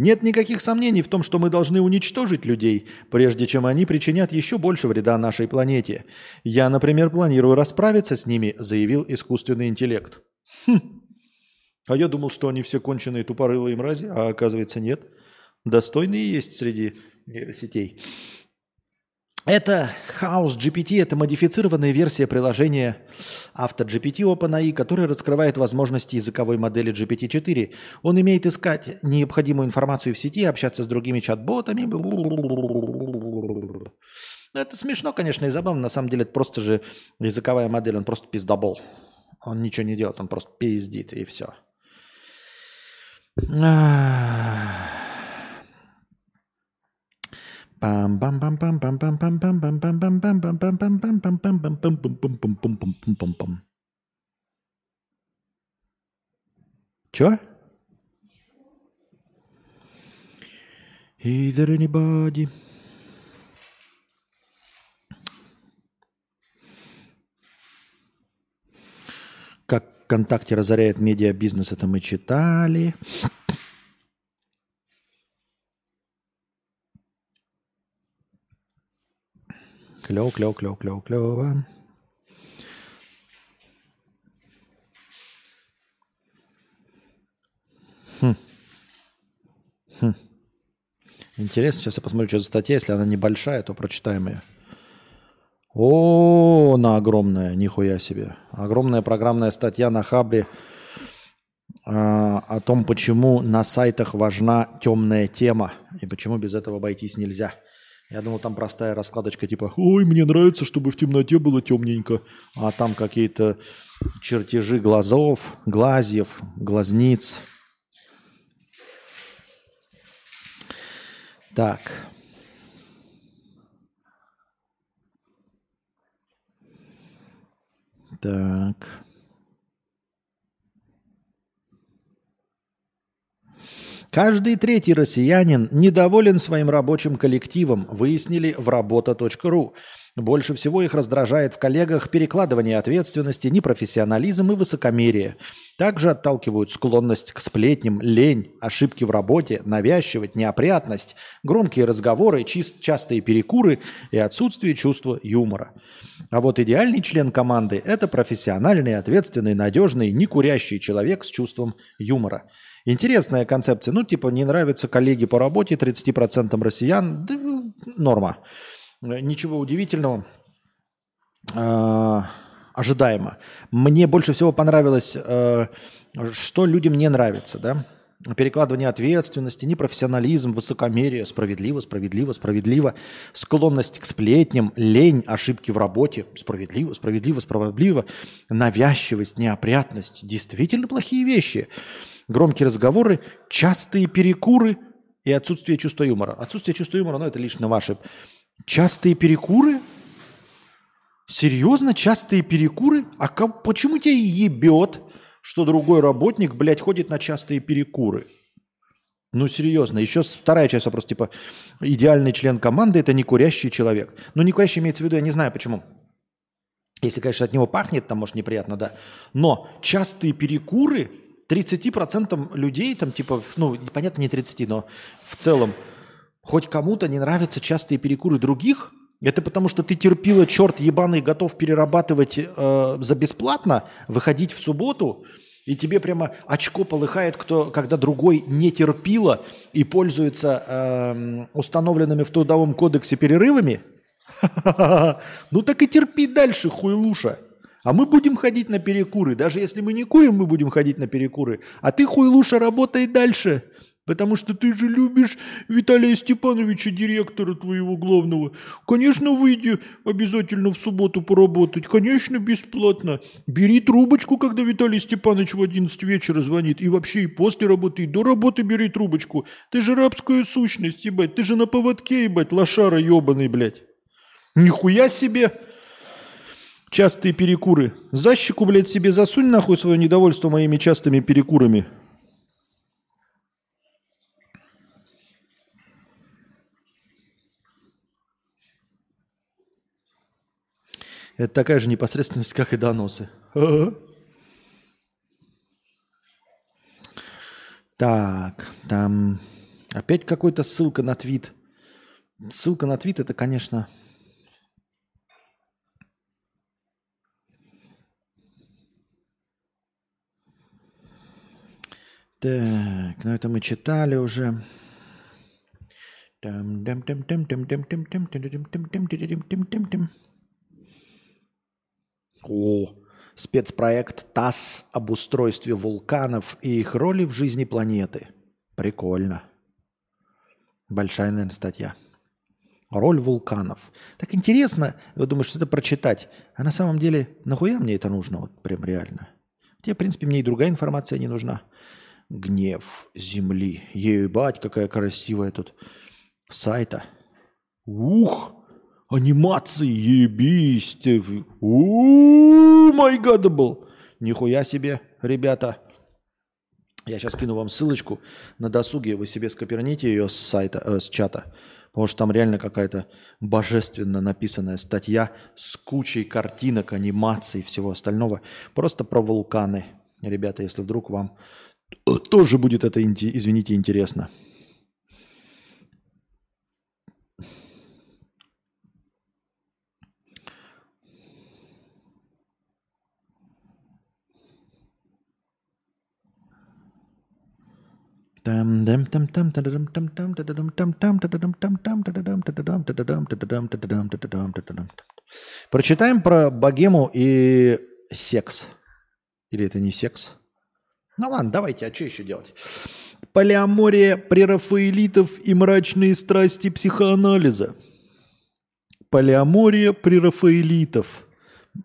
Нет никаких сомнений в том, что мы должны уничтожить людей, прежде чем они причинят еще больше вреда нашей планете. Я, например, планирую расправиться с ними, заявил искусственный интеллект. Хм. А я думал, что они все конченые тупорылые мрази, а оказывается нет. Достойные есть среди нейросетей. Это House GPT, это модифицированная версия приложения AutoGPT OpenAI, которая раскрывает возможности языковой модели GPT-4. Он умеет искать необходимую информацию в сети, общаться с другими чат-ботами. Это смешно, конечно, и забавно. На самом деле это просто же языковая модель, он просто пиздобол. Он ничего не делает, он просто пиздит и все. Чё? Is there anybody? Как ВКонтакте разоряет медиабизнес, это мы читали. Клево, клево, клево, клево, клево. Хм. Хм. Интересно, сейчас я посмотрю, что за статья. Если она небольшая, то прочитаем ее. О, она огромная, нихуя себе. Огромная программная статья на Хабре а, о том, почему на сайтах важна темная тема и почему без этого обойтись нельзя. Я думал, там простая раскладочка типа «Ой, мне нравится, чтобы в темноте было темненько», а там какие-то чертежи глазов, глазьев, глазниц. Так. Так. Каждый третий россиянин недоволен своим рабочим коллективом, выяснили в работа.ру. Больше всего их раздражает в коллегах перекладывание ответственности, непрофессионализм и высокомерие. Также отталкивают склонность к сплетням, лень, ошибки в работе, навязчивость, неопрятность, громкие разговоры, чист, частые перекуры и отсутствие чувства юмора. А вот идеальный член команды – это профессиональный, ответственный, надежный, некурящий человек с чувством юмора – Интересная концепция. Ну, типа, не нравятся коллеги по работе 30% россиян. Да, норма. Ничего удивительного. А, ожидаемо. Мне больше всего понравилось, а, что людям не нравится, да? Перекладывание ответственности, непрофессионализм, высокомерие, справедливо, справедливо, справедливо, склонность к сплетням, лень, ошибки в работе, справедливо, справедливо, справедливо, навязчивость, неопрятность. Действительно плохие вещи громкие разговоры, частые перекуры и отсутствие чувства юмора. Отсутствие чувства юмора, ну это лично ваши. Частые перекуры? Серьезно? Частые перекуры? А как, почему тебя ебет, что другой работник, блядь, ходит на частые перекуры? Ну, серьезно. Еще вторая часть вопроса, типа, идеальный член команды – это не курящий человек. Ну, не курящий имеется в виду, я не знаю почему. Если, конечно, от него пахнет, там, может, неприятно, да. Но частые перекуры 30% людей, там типа, ну, понятно, не 30, но в целом, хоть кому-то не нравятся частые перекуры других, это потому что ты терпила, черт ебаный, готов перерабатывать э, за бесплатно, выходить в субботу, и тебе прямо очко полыхает, кто, когда другой не терпила и пользуется э, установленными в Трудовом кодексе перерывами. Ну так и терпи дальше, хуйлуша. А мы будем ходить на перекуры. Даже если мы не курим, мы будем ходить на перекуры. А ты, хуй лучше работай дальше. Потому что ты же любишь Виталия Степановича, директора твоего главного. Конечно, выйди обязательно в субботу поработать. Конечно, бесплатно. Бери трубочку, когда Виталий Степанович в 11 вечера звонит. И вообще и после работы, и до работы бери трубочку. Ты же рабская сущность, ебать. Ты же на поводке, ебать, лошара ебаный, блядь. Нихуя себе. Частые перекуры. За щеку, блядь, себе засунь нахуй свое недовольство моими частыми перекурами. Это такая же непосредственность, как и доносы. Так, там опять какой-то ссылка на твит. Ссылка на твит это, конечно, Так, ну это мы читали уже. О, спецпроект ТАСС об устройстве вулканов и их роли в жизни планеты. Прикольно. Большая, наверное, статья. Роль вулканов. Так интересно, вы думаете, что это прочитать. А на самом деле, нахуя мне это нужно? Вот прям реально. Хотя, в принципе, мне и другая информация не нужна. Гнев земли. Ебать, какая красивая тут сайта. Ух! Анимации, ебись май был. Нихуя себе, ребята. Я сейчас кину вам ссылочку на досуге. Вы себе скоперните ее с сайта, э, с чата. Потому что там реально какая-то божественно написанная статья с кучей картинок, анимаций и всего остального. Просто про вулканы. Ребята, если вдруг вам тоже будет это, извините, интересно. Прочитаем про богему и секс. Или это не секс? Ну ладно, давайте, а что еще делать? Полиамория прерафаэлитов и мрачные страсти психоанализа. Полиамория прерафаэлитов.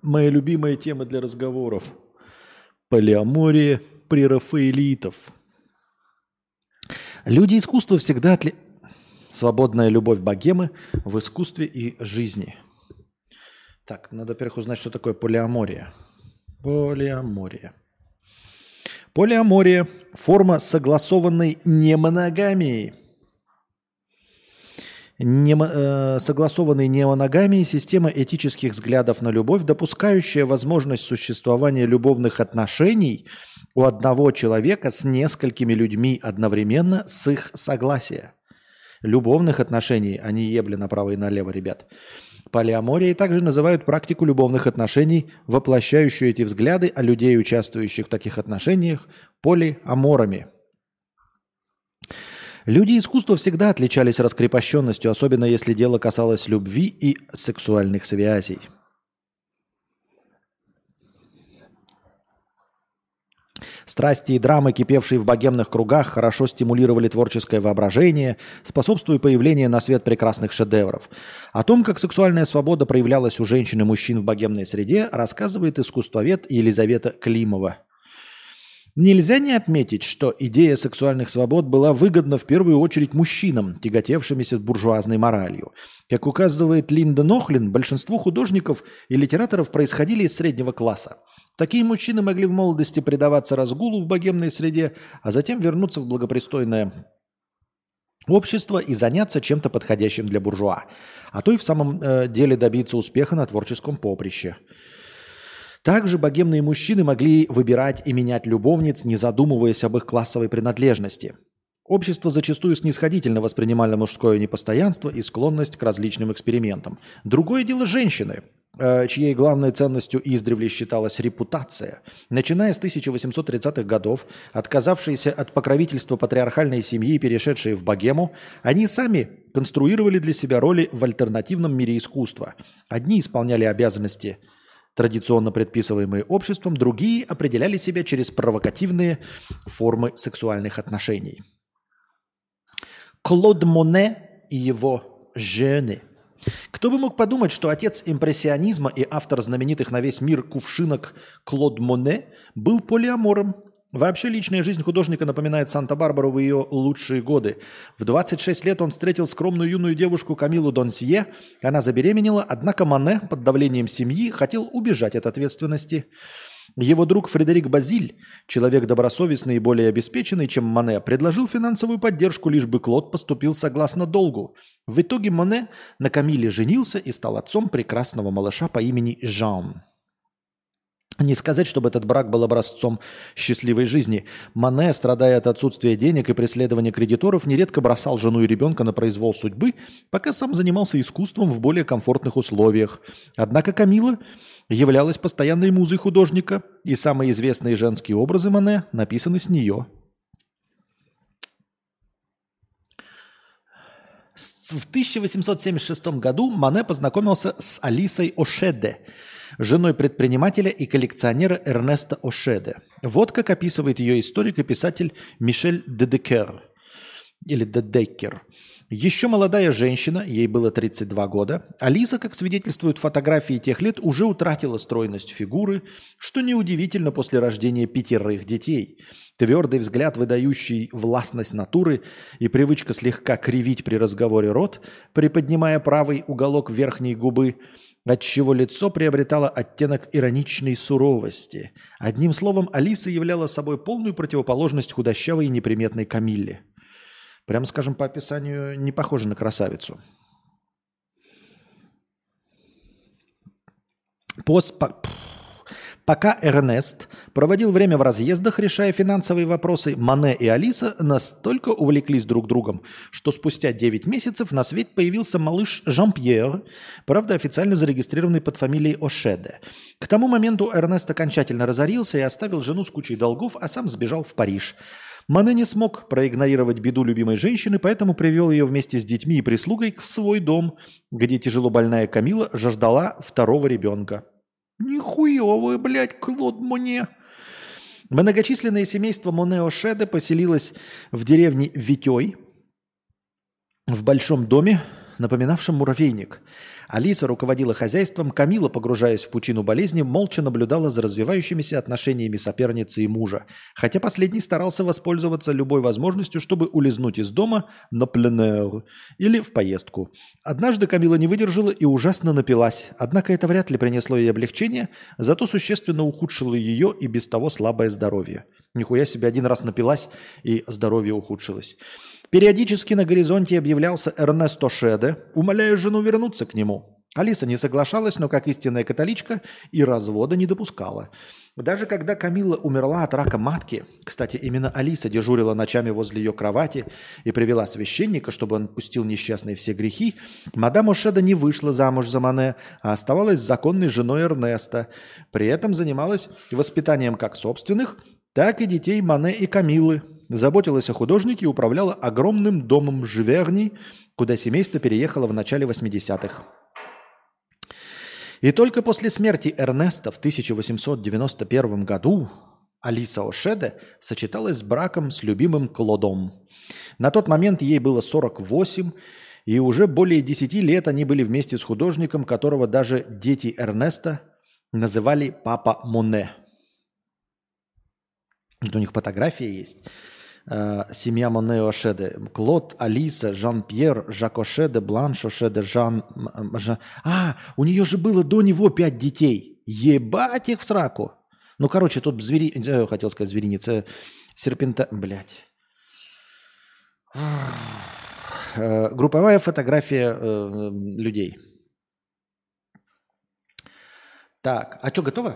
Моя любимая тема для разговоров. Полиамория прерафаэлитов. Люди искусства всегда отли... Свободная любовь богемы в искусстве и жизни. Так, надо, во-первых, узнать, что такое полиамория. Полиамория. Полиамория – форма согласованной немоногамии. Немо, э, согласованной немоногамии – система этических взглядов на любовь, допускающая возможность существования любовных отношений у одного человека с несколькими людьми одновременно с их согласия. Любовных отношений, а не ебли направо и налево, ребят. Полиаморией также называют практику любовных отношений, воплощающую эти взгляды, а людей, участвующих в таких отношениях, полиаморами. Люди искусства всегда отличались раскрепощенностью, особенно если дело касалось любви и сексуальных связей. Страсти и драмы, кипевшие в богемных кругах, хорошо стимулировали творческое воображение, способствуя появлению на свет прекрасных шедевров. О том, как сексуальная свобода проявлялась у женщин и мужчин в богемной среде, рассказывает искусствовед Елизавета Климова. Нельзя не отметить, что идея сексуальных свобод была выгодна в первую очередь мужчинам, тяготевшимися буржуазной моралью. Как указывает Линда Нохлин, большинство художников и литераторов происходили из среднего класса – Такие мужчины могли в молодости предаваться разгулу в богемной среде, а затем вернуться в благопристойное общество и заняться чем-то подходящим для буржуа, а то и в самом э, деле добиться успеха на творческом поприще. Также богемные мужчины могли выбирать и менять любовниц, не задумываясь об их классовой принадлежности. Общество зачастую снисходительно воспринимало мужское непостоянство и склонность к различным экспериментам. Другое дело женщины, Э, чьей главной ценностью издревле считалась репутация, начиная с 1830-х годов, отказавшиеся от покровительства патриархальной семьи и перешедшие в богему, они сами конструировали для себя роли в альтернативном мире искусства. Одни исполняли обязанности, традиционно предписываемые обществом, другие определяли себя через провокативные формы сексуальных отношений. Клод Моне и его жены – кто бы мог подумать, что отец импрессионизма и автор знаменитых на весь мир кувшинок Клод Моне был полиамором. Вообще личная жизнь художника напоминает Санта-Барбару в ее лучшие годы. В 26 лет он встретил скромную юную девушку Камилу Донсье. Она забеременела, однако Мане под давлением семьи хотел убежать от ответственности. Его друг Фредерик Базиль, человек добросовестный и более обеспеченный, чем Мане, предложил финансовую поддержку, лишь бы Клод поступил согласно долгу. В итоге Мане на Камиле женился и стал отцом прекрасного малыша по имени Жан. Не сказать, чтобы этот брак был образцом счастливой жизни. Мане, страдая от отсутствия денег и преследования кредиторов, нередко бросал жену и ребенка на произвол судьбы, пока сам занимался искусством в более комфортных условиях. Однако Камила являлась постоянной музой художника, и самые известные женские образы Мане написаны с нее. В 1876 году Мане познакомился с Алисой Ошеде – женой предпринимателя и коллекционера Эрнеста Ошеде. Вот как описывает ее историк и писатель Мишель Дедекер или Дедекер. Еще молодая женщина, ей было 32 года, Алиса, как свидетельствуют фотографии тех лет, уже утратила стройность фигуры, что неудивительно после рождения пятерых детей. Твердый взгляд, выдающий властность натуры и привычка слегка кривить при разговоре рот, приподнимая правый уголок верхней губы – отчего лицо приобретало оттенок ироничной суровости. Одним словом, Алиса являла собой полную противоположность худощавой и неприметной Камилле. Прямо скажем, по описанию не похожа на красавицу. Пост... Пока Эрнест проводил время в разъездах, решая финансовые вопросы, Мане и Алиса настолько увлеклись друг другом, что спустя 9 месяцев на свет появился малыш Жан-Пьер, правда официально зарегистрированный под фамилией Ошеде. К тому моменту Эрнест окончательно разорился и оставил жену с кучей долгов, а сам сбежал в Париж. Мане не смог проигнорировать беду любимой женщины, поэтому привел ее вместе с детьми и прислугой в свой дом, где тяжело больная Камила жаждала второго ребенка. Нихуевый, блядь, Клод мне. Многочисленное семейство Монео Шеде поселилось в деревне Витей в большом доме, напоминавшем муравейник – Алиса руководила хозяйством, Камила, погружаясь в пучину болезни, молча наблюдала за развивающимися отношениями соперницы и мужа, хотя последний старался воспользоваться любой возможностью, чтобы улизнуть из дома на пленэр или в поездку. Однажды Камила не выдержала и ужасно напилась, однако это вряд ли принесло ей облегчение, зато существенно ухудшило ее и без того слабое здоровье. Нихуя себе один раз напилась и здоровье ухудшилось. Периодически на горизонте объявлялся Эрнесто Шеде, умоляя жену вернуться к нему. Алиса не соглашалась, но как истинная католичка и развода не допускала. Даже когда Камила умерла от рака матки, кстати, именно Алиса дежурила ночами возле ее кровати и привела священника, чтобы он пустил несчастные все грехи, мадам Ошеда не вышла замуж за Мане, а оставалась законной женой Эрнеста. При этом занималась воспитанием как собственных, так и детей Мане и Камилы, заботилась о художнике и управляла огромным домом Живерни, куда семейство переехало в начале 80-х. И только после смерти Эрнеста в 1891 году Алиса Ошеде сочеталась с браком с любимым Клодом. На тот момент ей было 48, и уже более 10 лет они были вместе с художником, которого даже дети Эрнеста называли «папа Моне». у них фотография есть. Э, семья Монео Ошеде. Клод, Алиса, Жан-Пьер, Жак Ошеде, Бланш Ошеде, Жан... Жан... А, у нее же было до него пять детей. Ебать их в сраку. Ну, короче, тут звери... Э, хотел сказать звериница. Серпента... Блядь. Э, групповая фотография э, людей. Так, а что, готово?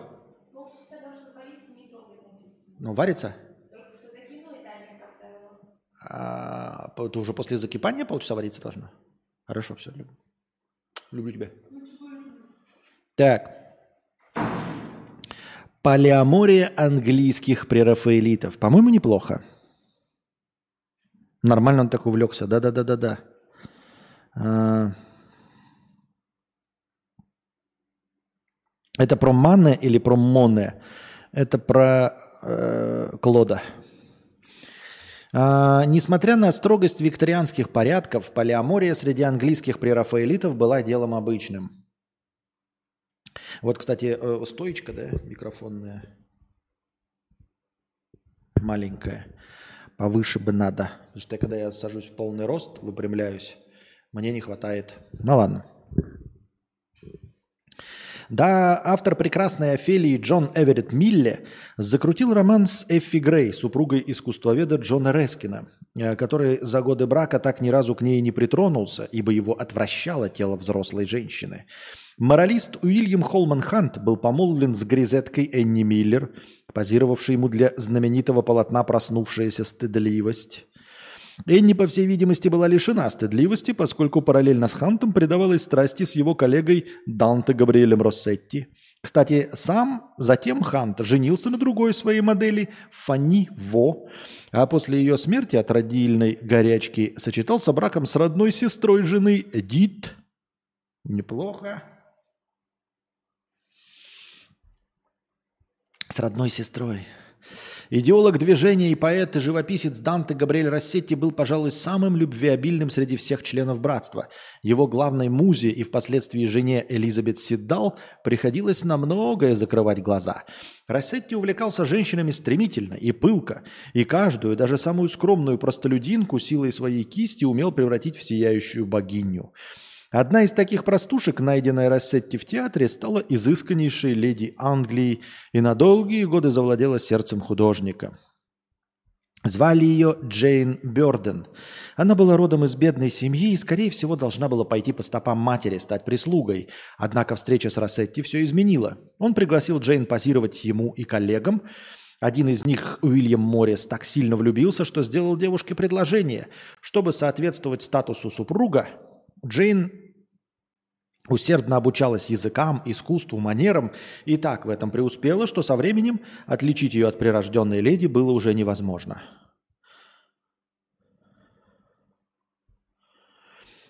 Ну, варится? А, это уже после закипания полчаса вариться должно? Хорошо, все. Люблю, люблю тебя. Так. Полиамория английских прерафаэлитов. По-моему, неплохо. Нормально он так увлекся. Да-да-да-да-да. А... Это про Мане или про Моне? Это про э, Клода. А, несмотря на строгость викторианских порядков, полиамория среди английских прерафаэлитов была делом обычным. Вот, кстати, э, стоечка, да, микрофонная. маленькая. Повыше бы надо. Потому что когда я сажусь в полный рост, выпрямляюсь, мне не хватает. Ну ладно. Да, автор прекрасной Офелии Джон Эверетт Милле закрутил роман с Эффи Грей, супругой искусствоведа Джона Рескина, э, который за годы брака так ни разу к ней не притронулся, ибо его отвращало тело взрослой женщины. Моралист Уильям Холман Хант был помолвлен с грезеткой Энни Миллер, позировавшей ему для знаменитого полотна «Проснувшаяся стыдливость». Энни, по всей видимости, была лишена стыдливости, поскольку параллельно с Хантом предавалась страсти с его коллегой Данте Габриэлем Россетти. Кстати, сам затем Хант женился на другой своей модели Фанни Во, а после ее смерти от родильной горячки сочетался браком с родной сестрой жены Эдит. Неплохо. С родной сестрой. Идеолог движения и поэт и живописец Данте Габриэль Рассетти был, пожалуй, самым любвеобильным среди всех членов братства. Его главной музе и впоследствии жене Элизабет Сиддал приходилось на многое закрывать глаза. Рассетти увлекался женщинами стремительно и пылко, и каждую, даже самую скромную простолюдинку силой своей кисти умел превратить в сияющую богиню. Одна из таких простушек, найденная Рассетти в театре, стала изысканнейшей леди Англии и на долгие годы завладела сердцем художника. Звали ее Джейн Бёрден. Она была родом из бедной семьи и, скорее всего, должна была пойти по стопам матери, стать прислугой. Однако встреча с Рассетти все изменила. Он пригласил Джейн позировать ему и коллегам. Один из них, Уильям Моррис, так сильно влюбился, что сделал девушке предложение. Чтобы соответствовать статусу супруга, Джейн усердно обучалась языкам, искусству, манерам и так в этом преуспела, что со временем отличить ее от прирожденной леди было уже невозможно.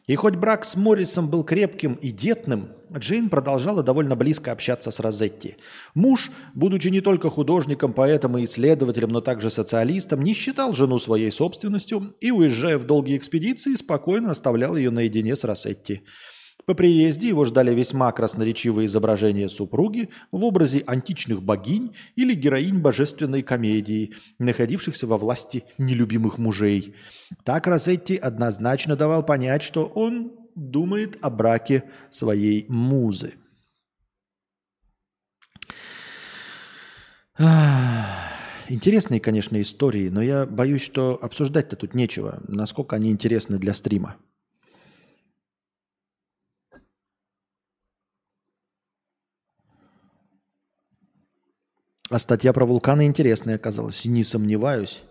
И хоть брак с Моррисом был крепким и детным, Джейн продолжала довольно близко общаться с Розетти. Муж, будучи не только художником, поэтом и исследователем, но также социалистом, не считал жену своей собственностью и, уезжая в долгие экспедиции, спокойно оставлял ее наедине с Росетти. По приезде его ждали весьма красноречивые изображения супруги в образе античных богинь или героинь божественной комедии, находившихся во власти нелюбимых мужей. Так Розетти однозначно давал понять, что он думает о браке своей музы. Интересные, конечно, истории, но я боюсь, что обсуждать-то тут нечего, насколько они интересны для стрима. А статья про вулканы интересная оказалась. Не сомневаюсь.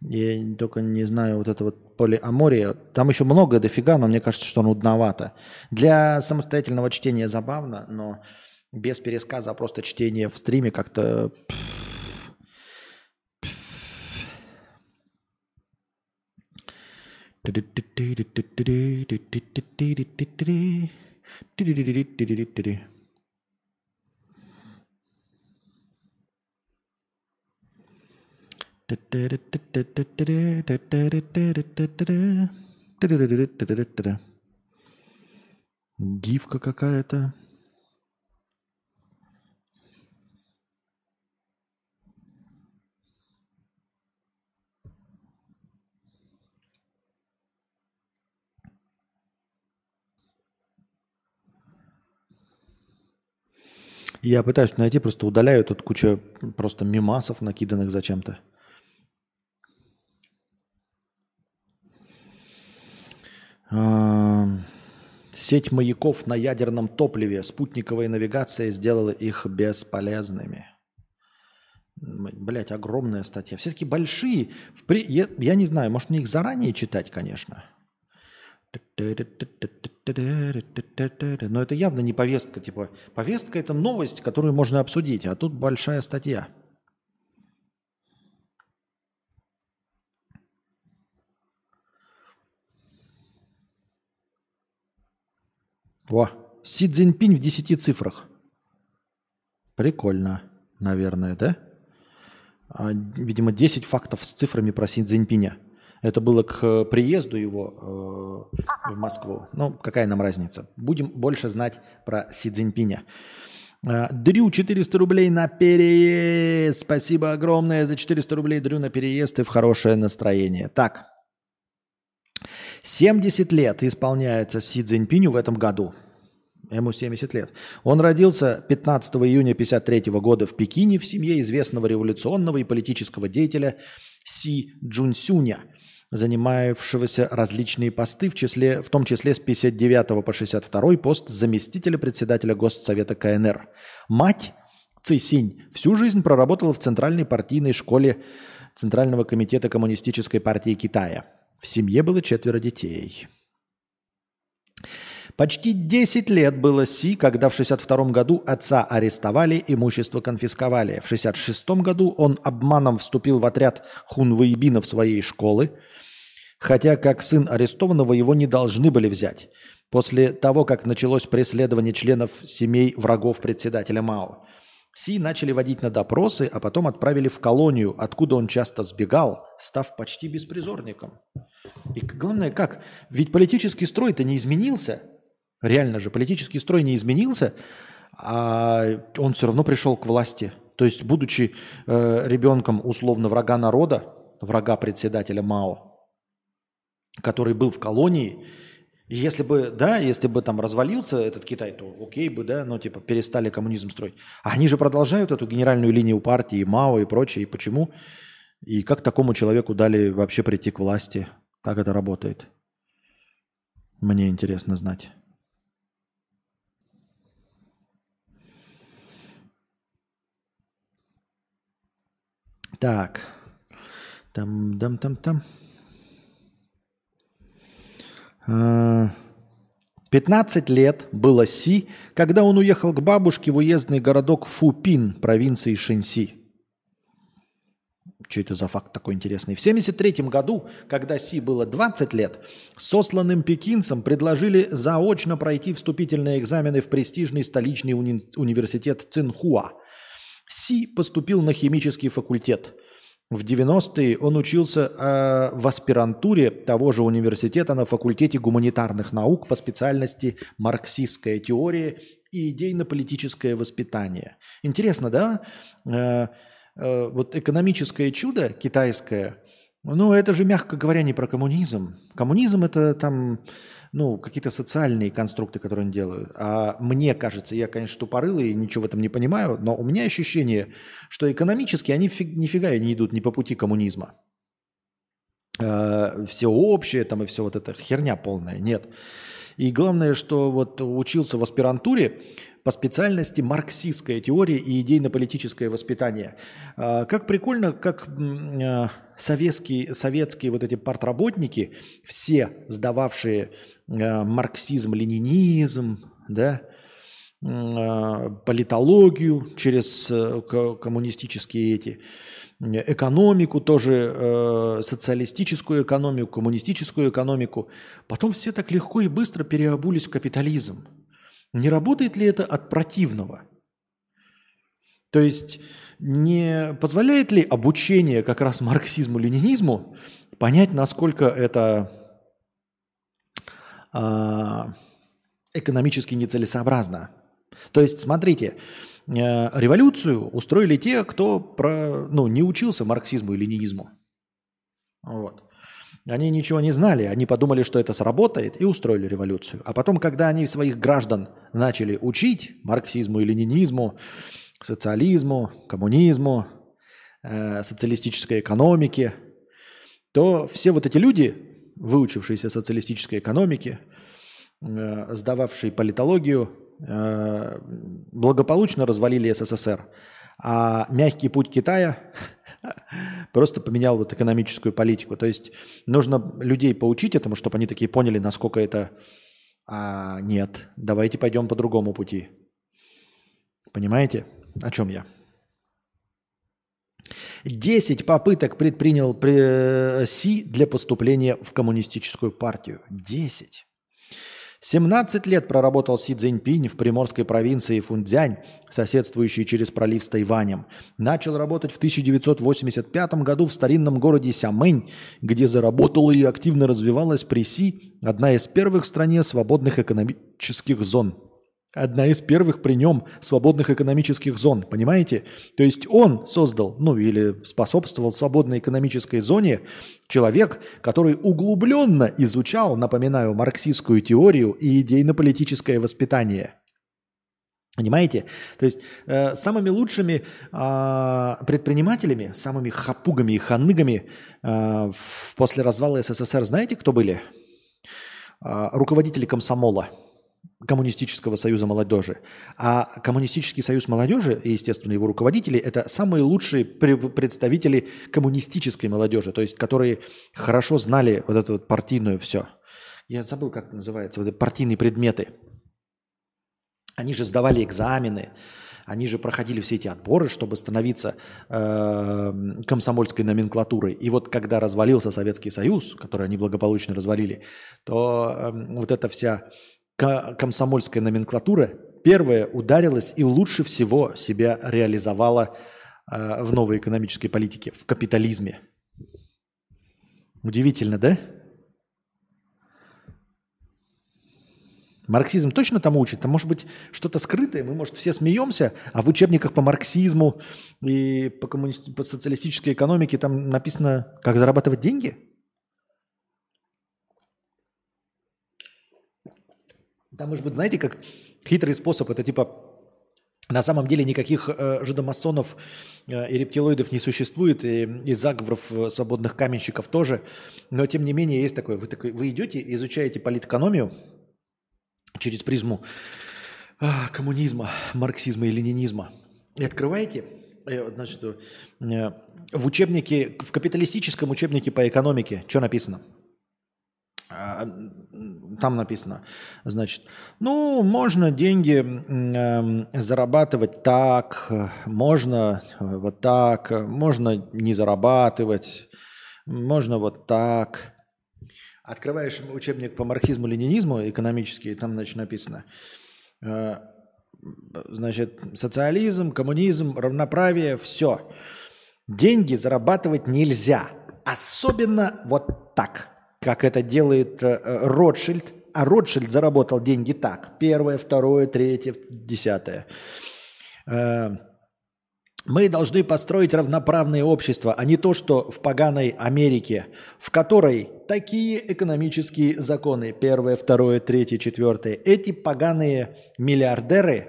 Я только не знаю вот это вот полиамория. Там еще много дофига, но мне кажется, что нудновато. Для самостоятельного чтения забавно, но без пересказа, а просто чтение в стриме как-то... Гифка какая-то. Я пытаюсь найти, просто удаляю тут кучу просто мимасов, накиданных зачем-то. Сеть маяков на ядерном топливе, спутниковая навигация сделала их бесполезными. Блять, огромная статья. Все-таки большие. Я, я не знаю, может мне их заранее читать, конечно. Но это явно не повестка. Типа, повестка это новость, которую можно обсудить, а тут большая статья. О, Си Цзиньпинь в 10 цифрах. Прикольно, наверное, да? А, видимо, 10 фактов с цифрами про Си Цзиньпиня. Это было к приезду его э, в Москву. Ну, какая нам разница? Будем больше знать про Си Цзиньпиня. А, Дрю 400 рублей на переезд. Спасибо огромное за 400 рублей, Дрю, на переезд и в хорошее настроение. Так, 70 лет исполняется Си Цзиньпиню в этом году. Ему 70 лет. Он родился 15 июня 1953 года в Пекине в семье известного революционного и политического деятеля Си Джунсюня, занимавшегося различные посты, в, числе, в том числе с 59 по 62 пост заместителя председателя Госсовета КНР. Мать Ци Синь всю жизнь проработала в Центральной партийной школе Центрального комитета Коммунистической партии Китая. В семье было четверо детей. Почти 10 лет было Си, когда в 62 году отца арестовали, имущество конфисковали. В 66 году он обманом вступил в отряд хунвейбинов своей школы, хотя как сын арестованного его не должны были взять. После того, как началось преследование членов семей врагов председателя Мао. Си начали водить на допросы, а потом отправили в колонию, откуда он часто сбегал, став почти беспризорником. И главное, как? Ведь политический строй-то не изменился – Реально же, политический строй не изменился, а он все равно пришел к власти. То есть, будучи э, ребенком условно врага народа, врага председателя Мао, который был в колонии, если бы, да, если бы там развалился этот Китай, то окей бы, да, но типа перестали коммунизм строить. А они же продолжают эту генеральную линию партии, Мао и прочее. И почему? И как такому человеку дали вообще прийти к власти? Как это работает? Мне интересно знать. Так. Там, там, там, там. 15 лет было Си, когда он уехал к бабушке в уездный городок Фупин провинции Шэньси. Что это за факт такой интересный? В 1973 году, когда Си было 20 лет, сосланным пекинцам предложили заочно пройти вступительные экзамены в престижный столичный уни- университет Цинхуа – Си поступил на химический факультет. В 90-е он учился э, в аспирантуре того же университета на факультете гуманитарных наук по специальности марксистская теория и идейно-политическое воспитание. Интересно, да? Э, э, вот экономическое чудо китайское, ну это же, мягко говоря, не про коммунизм. Коммунизм это там ну, какие-то социальные конструкты, которые они делают. А мне кажется, я, конечно, тупорылый и ничего в этом не понимаю, но у меня ощущение, что экономически они фиг, нифига не идут ни по пути коммунизма. Э, все общее там и все вот это херня полная. Нет. И главное, что вот учился в аспирантуре по специальности марксистская теория и идейно-политическое воспитание. А, как прикольно, как а, советские, советские вот эти партработники, все сдававшие а, марксизм, ленинизм, да, политологию через э, коммунистические эти, экономику тоже, э, социалистическую экономику, коммунистическую экономику. Потом все так легко и быстро переобулись в капитализм. Не работает ли это от противного? То есть не позволяет ли обучение как раз марксизму-ленинизму понять, насколько это э, экономически нецелесообразно? То есть, смотрите, э, революцию устроили те, кто про, ну, не учился марксизму и ленинизму. Вот. Они ничего не знали, они подумали, что это сработает, и устроили революцию. А потом, когда они своих граждан начали учить марксизму и ленинизму, социализму, коммунизму, э, социалистической экономике, то все вот эти люди, выучившиеся социалистической экономике, э, сдававшие политологию, э, благополучно развалили СССР. А мягкий путь Китая Просто поменял вот экономическую политику. То есть нужно людей поучить этому, чтобы они такие поняли, насколько это... А, нет, давайте пойдем по другому пути. Понимаете, о чем я? Десять попыток предпринял э, Си для поступления в коммунистическую партию. Десять. 17 лет проработал Си Цзиньпинь в приморской провинции Фунцзянь, соседствующей через пролив с Тайванем. Начал работать в 1985 году в старинном городе Сямэнь, где заработала и активно развивалась при Си, одна из первых в стране свободных экономических зон. Одна из первых при нем свободных экономических зон, понимаете? То есть он создал, ну или способствовал свободной экономической зоне человек, который углубленно изучал, напоминаю, марксистскую теорию и идейно-политическое воспитание. Понимаете? То есть э, самыми лучшими э, предпринимателями, самыми хапугами и ханыгами э, после развала СССР, знаете, кто были? Э, руководители комсомола – Коммунистического союза молодежи. А Коммунистический союз молодежи естественно, его руководители – это самые лучшие представители коммунистической молодежи, то есть которые хорошо знали вот эту вот партийную все. Я забыл, как это называется, вот эти партийные предметы. Они же сдавали экзамены, они же проходили все эти отборы, чтобы становиться э, комсомольской номенклатурой. И вот когда развалился Советский Союз, который они благополучно развалили, то э, вот эта вся комсомольская номенклатура первая ударилась и лучше всего себя реализовала э, в новой экономической политике, в капитализме. Удивительно, да? Марксизм точно там учит? Там может быть что-то скрытое, мы, может, все смеемся, а в учебниках по марксизму и по, коммуни... по социалистической экономике там написано, как зарабатывать деньги? Там, может быть, знаете, как хитрый способ, это типа на самом деле никаких э, жидомасонов э, и рептилоидов не существует, и, и заговоров э, свободных каменщиков тоже. Но тем не менее есть такое. Вы, такой, вы идете, изучаете политэкономию через призму э, коммунизма, марксизма и ленинизма. И открываете, э, значит, э, в учебнике, в капиталистическом учебнике по экономике, что написано – а, там написано, значит, ну, можно деньги э, зарабатывать так, можно вот так, можно не зарабатывать, можно вот так. Открываешь учебник по марксизму-ленинизму экономический, там, значит, написано, э, значит, социализм, коммунизм, равноправие, все. Деньги зарабатывать нельзя, особенно вот так – как это делает э, Ротшильд, а Ротшильд заработал деньги так. Первое, второе, третье, десятое. Э, мы должны построить равноправное общество, а не то, что в поганой Америке, в которой такие экономические законы, первое, второе, третье, четвертое, эти поганые миллиардеры,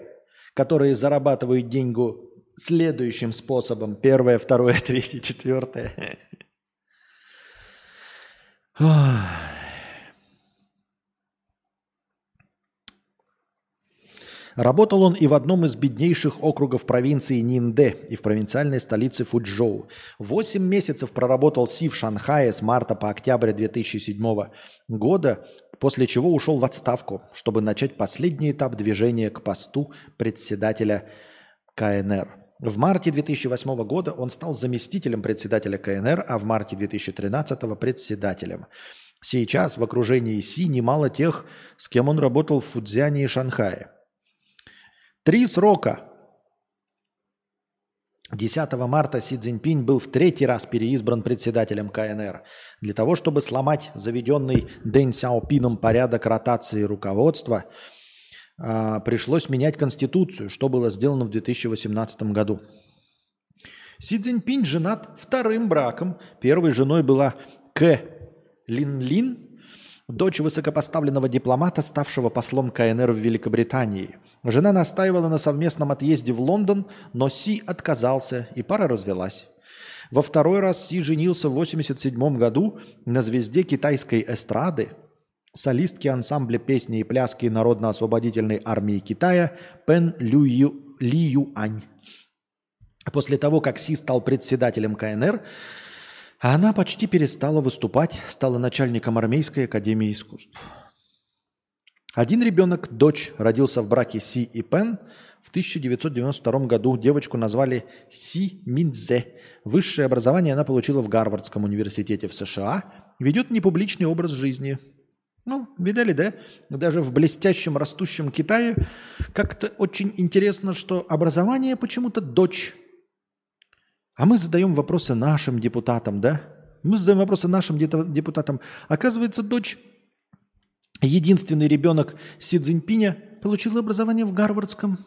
которые зарабатывают деньгу следующим способом, первое, второе, третье, четвертое, Работал он и в одном из беднейших округов провинции Нинде и в провинциальной столице Фуджоу. Восемь месяцев проработал Си в Шанхае с марта по октябрь 2007 года, после чего ушел в отставку, чтобы начать последний этап движения к посту председателя КНР. В марте 2008 года он стал заместителем председателя КНР, а в марте 2013 председателем. Сейчас в окружении Си немало тех, с кем он работал в Фудзяне и Шанхае. Три срока. 10 марта Си Цзиньпинь был в третий раз переизбран председателем КНР для того, чтобы сломать заведенный Дэн Сяопином порядок ротации руководства – пришлось менять конституцию, что было сделано в 2018 году. Си Цзиньпинь женат вторым браком. Первой женой была К. Лин Лин, дочь высокопоставленного дипломата, ставшего послом КНР в Великобритании. Жена настаивала на совместном отъезде в Лондон, но Си отказался, и пара развелась. Во второй раз Си женился в 1987 году на звезде китайской эстрады – солистки ансамбля песни и пляски Народно-освободительной армии Китая Пен Лю Ли Юань. После того, как Си стал председателем КНР, она почти перестала выступать, стала начальником армейской академии искусств. Один ребенок, дочь, родился в браке Си и Пен. В 1992 году девочку назвали Си Минзе. Высшее образование она получила в Гарвардском университете в США. Ведет непубличный образ жизни – ну, видали, да? Даже в блестящем растущем Китае как-то очень интересно, что образование почему-то дочь. А мы задаем вопросы нашим депутатам, да? Мы задаем вопросы нашим депутатам. Оказывается, дочь, единственный ребенок Си Цзиньпиня, получил образование в Гарвардском,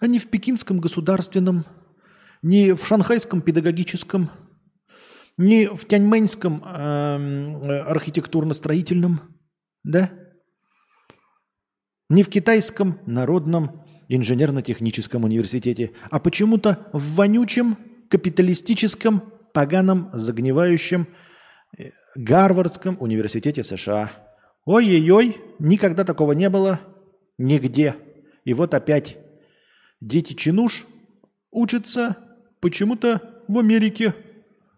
а не в Пекинском государственном, не в Шанхайском педагогическом, не в Тяньмэньском э, архитектурно-строительном, да? Не в Китайском народном инженерно-техническом университете, а почему-то в вонючем капиталистическом, поганом, загнивающем э, Гарвардском университете США. Ой-ой-ой, никогда такого не было, нигде. И вот опять дети чинуш учатся почему-то в Америке,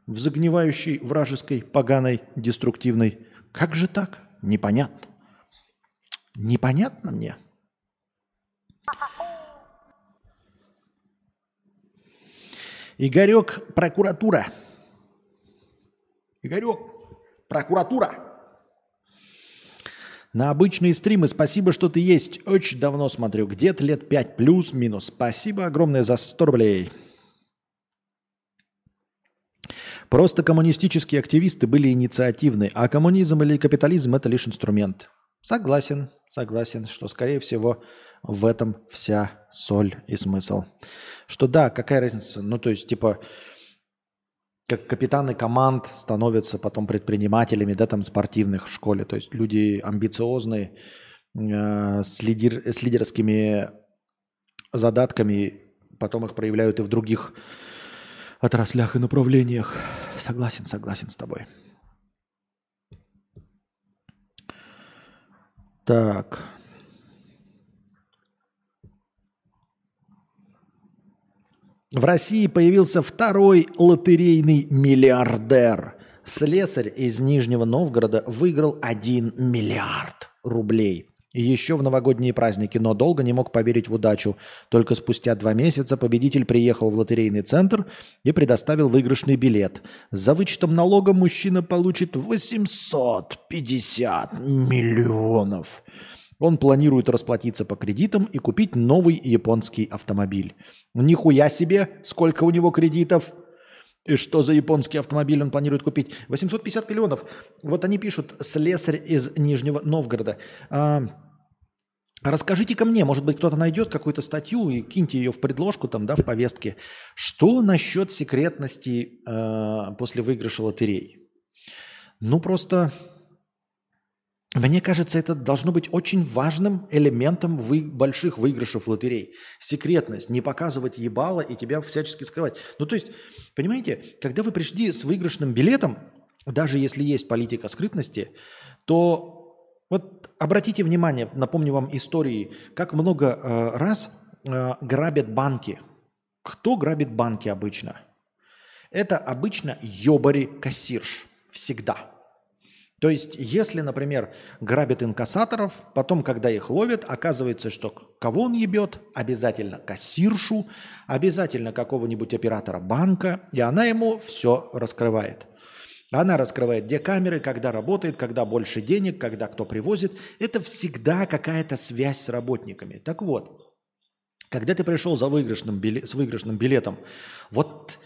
в загнивающей вражеской, поганой, деструктивной. Как же так? Непонятно. Непонятно мне. Игорек, прокуратура. Игорек, прокуратура. На обычные стримы спасибо, что ты есть. Очень давно смотрю. Где-то лет 5 плюс-минус. Спасибо огромное за 100 рублей. Просто коммунистические активисты были инициативны, а коммунизм или капитализм – это лишь инструмент. Согласен, согласен, что, скорее всего, в этом вся соль и смысл. Что да, какая разница? Ну, то есть, типа, как капитаны команд становятся потом предпринимателями, да, там, спортивных в школе. То есть люди амбициозные, э, с, лидер, с лидерскими задатками, потом их проявляют и в других отраслях и направлениях. Согласен, согласен с тобой. Так. В России появился второй лотерейный миллиардер. Слесарь из Нижнего Новгорода выиграл 1 миллиард рублей. Еще в новогодние праздники, но долго не мог поверить в удачу. Только спустя два месяца победитель приехал в лотерейный центр и предоставил выигрышный билет. За вычетом налога мужчина получит 850 миллионов. Он планирует расплатиться по кредитам и купить новый японский автомобиль. Нихуя себе, сколько у него кредитов. И что за японский автомобиль он планирует купить? 850 миллионов. Вот они пишут, слесарь из Нижнего Новгорода. А, Расскажите-ка мне, может быть, кто-то найдет какую-то статью и киньте ее в предложку там, да, в повестке. Что насчет секретности э, после выигрыша лотерей? Ну, просто мне кажется, это должно быть очень важным элементом вы, больших выигрышев лотерей. Секретность, не показывать ебало и тебя всячески скрывать. Ну, то есть, понимаете, когда вы пришли с выигрышным билетом, даже если есть политика скрытности, то вот обратите внимание, напомню вам истории, как много э, раз э, грабят банки. Кто грабит банки обычно? Это обычно ёбари кассирш. Всегда. То есть, если, например, грабят инкассаторов, потом, когда их ловят, оказывается, что кого он ебет? Обязательно кассиршу, обязательно какого-нибудь оператора банка, и она ему все раскрывает. Она раскрывает, где камеры, когда работает, когда больше денег, когда кто привозит. Это всегда какая-то связь с работниками. Так вот, когда ты пришел за выигрышным билет, с выигрышным билетом, вот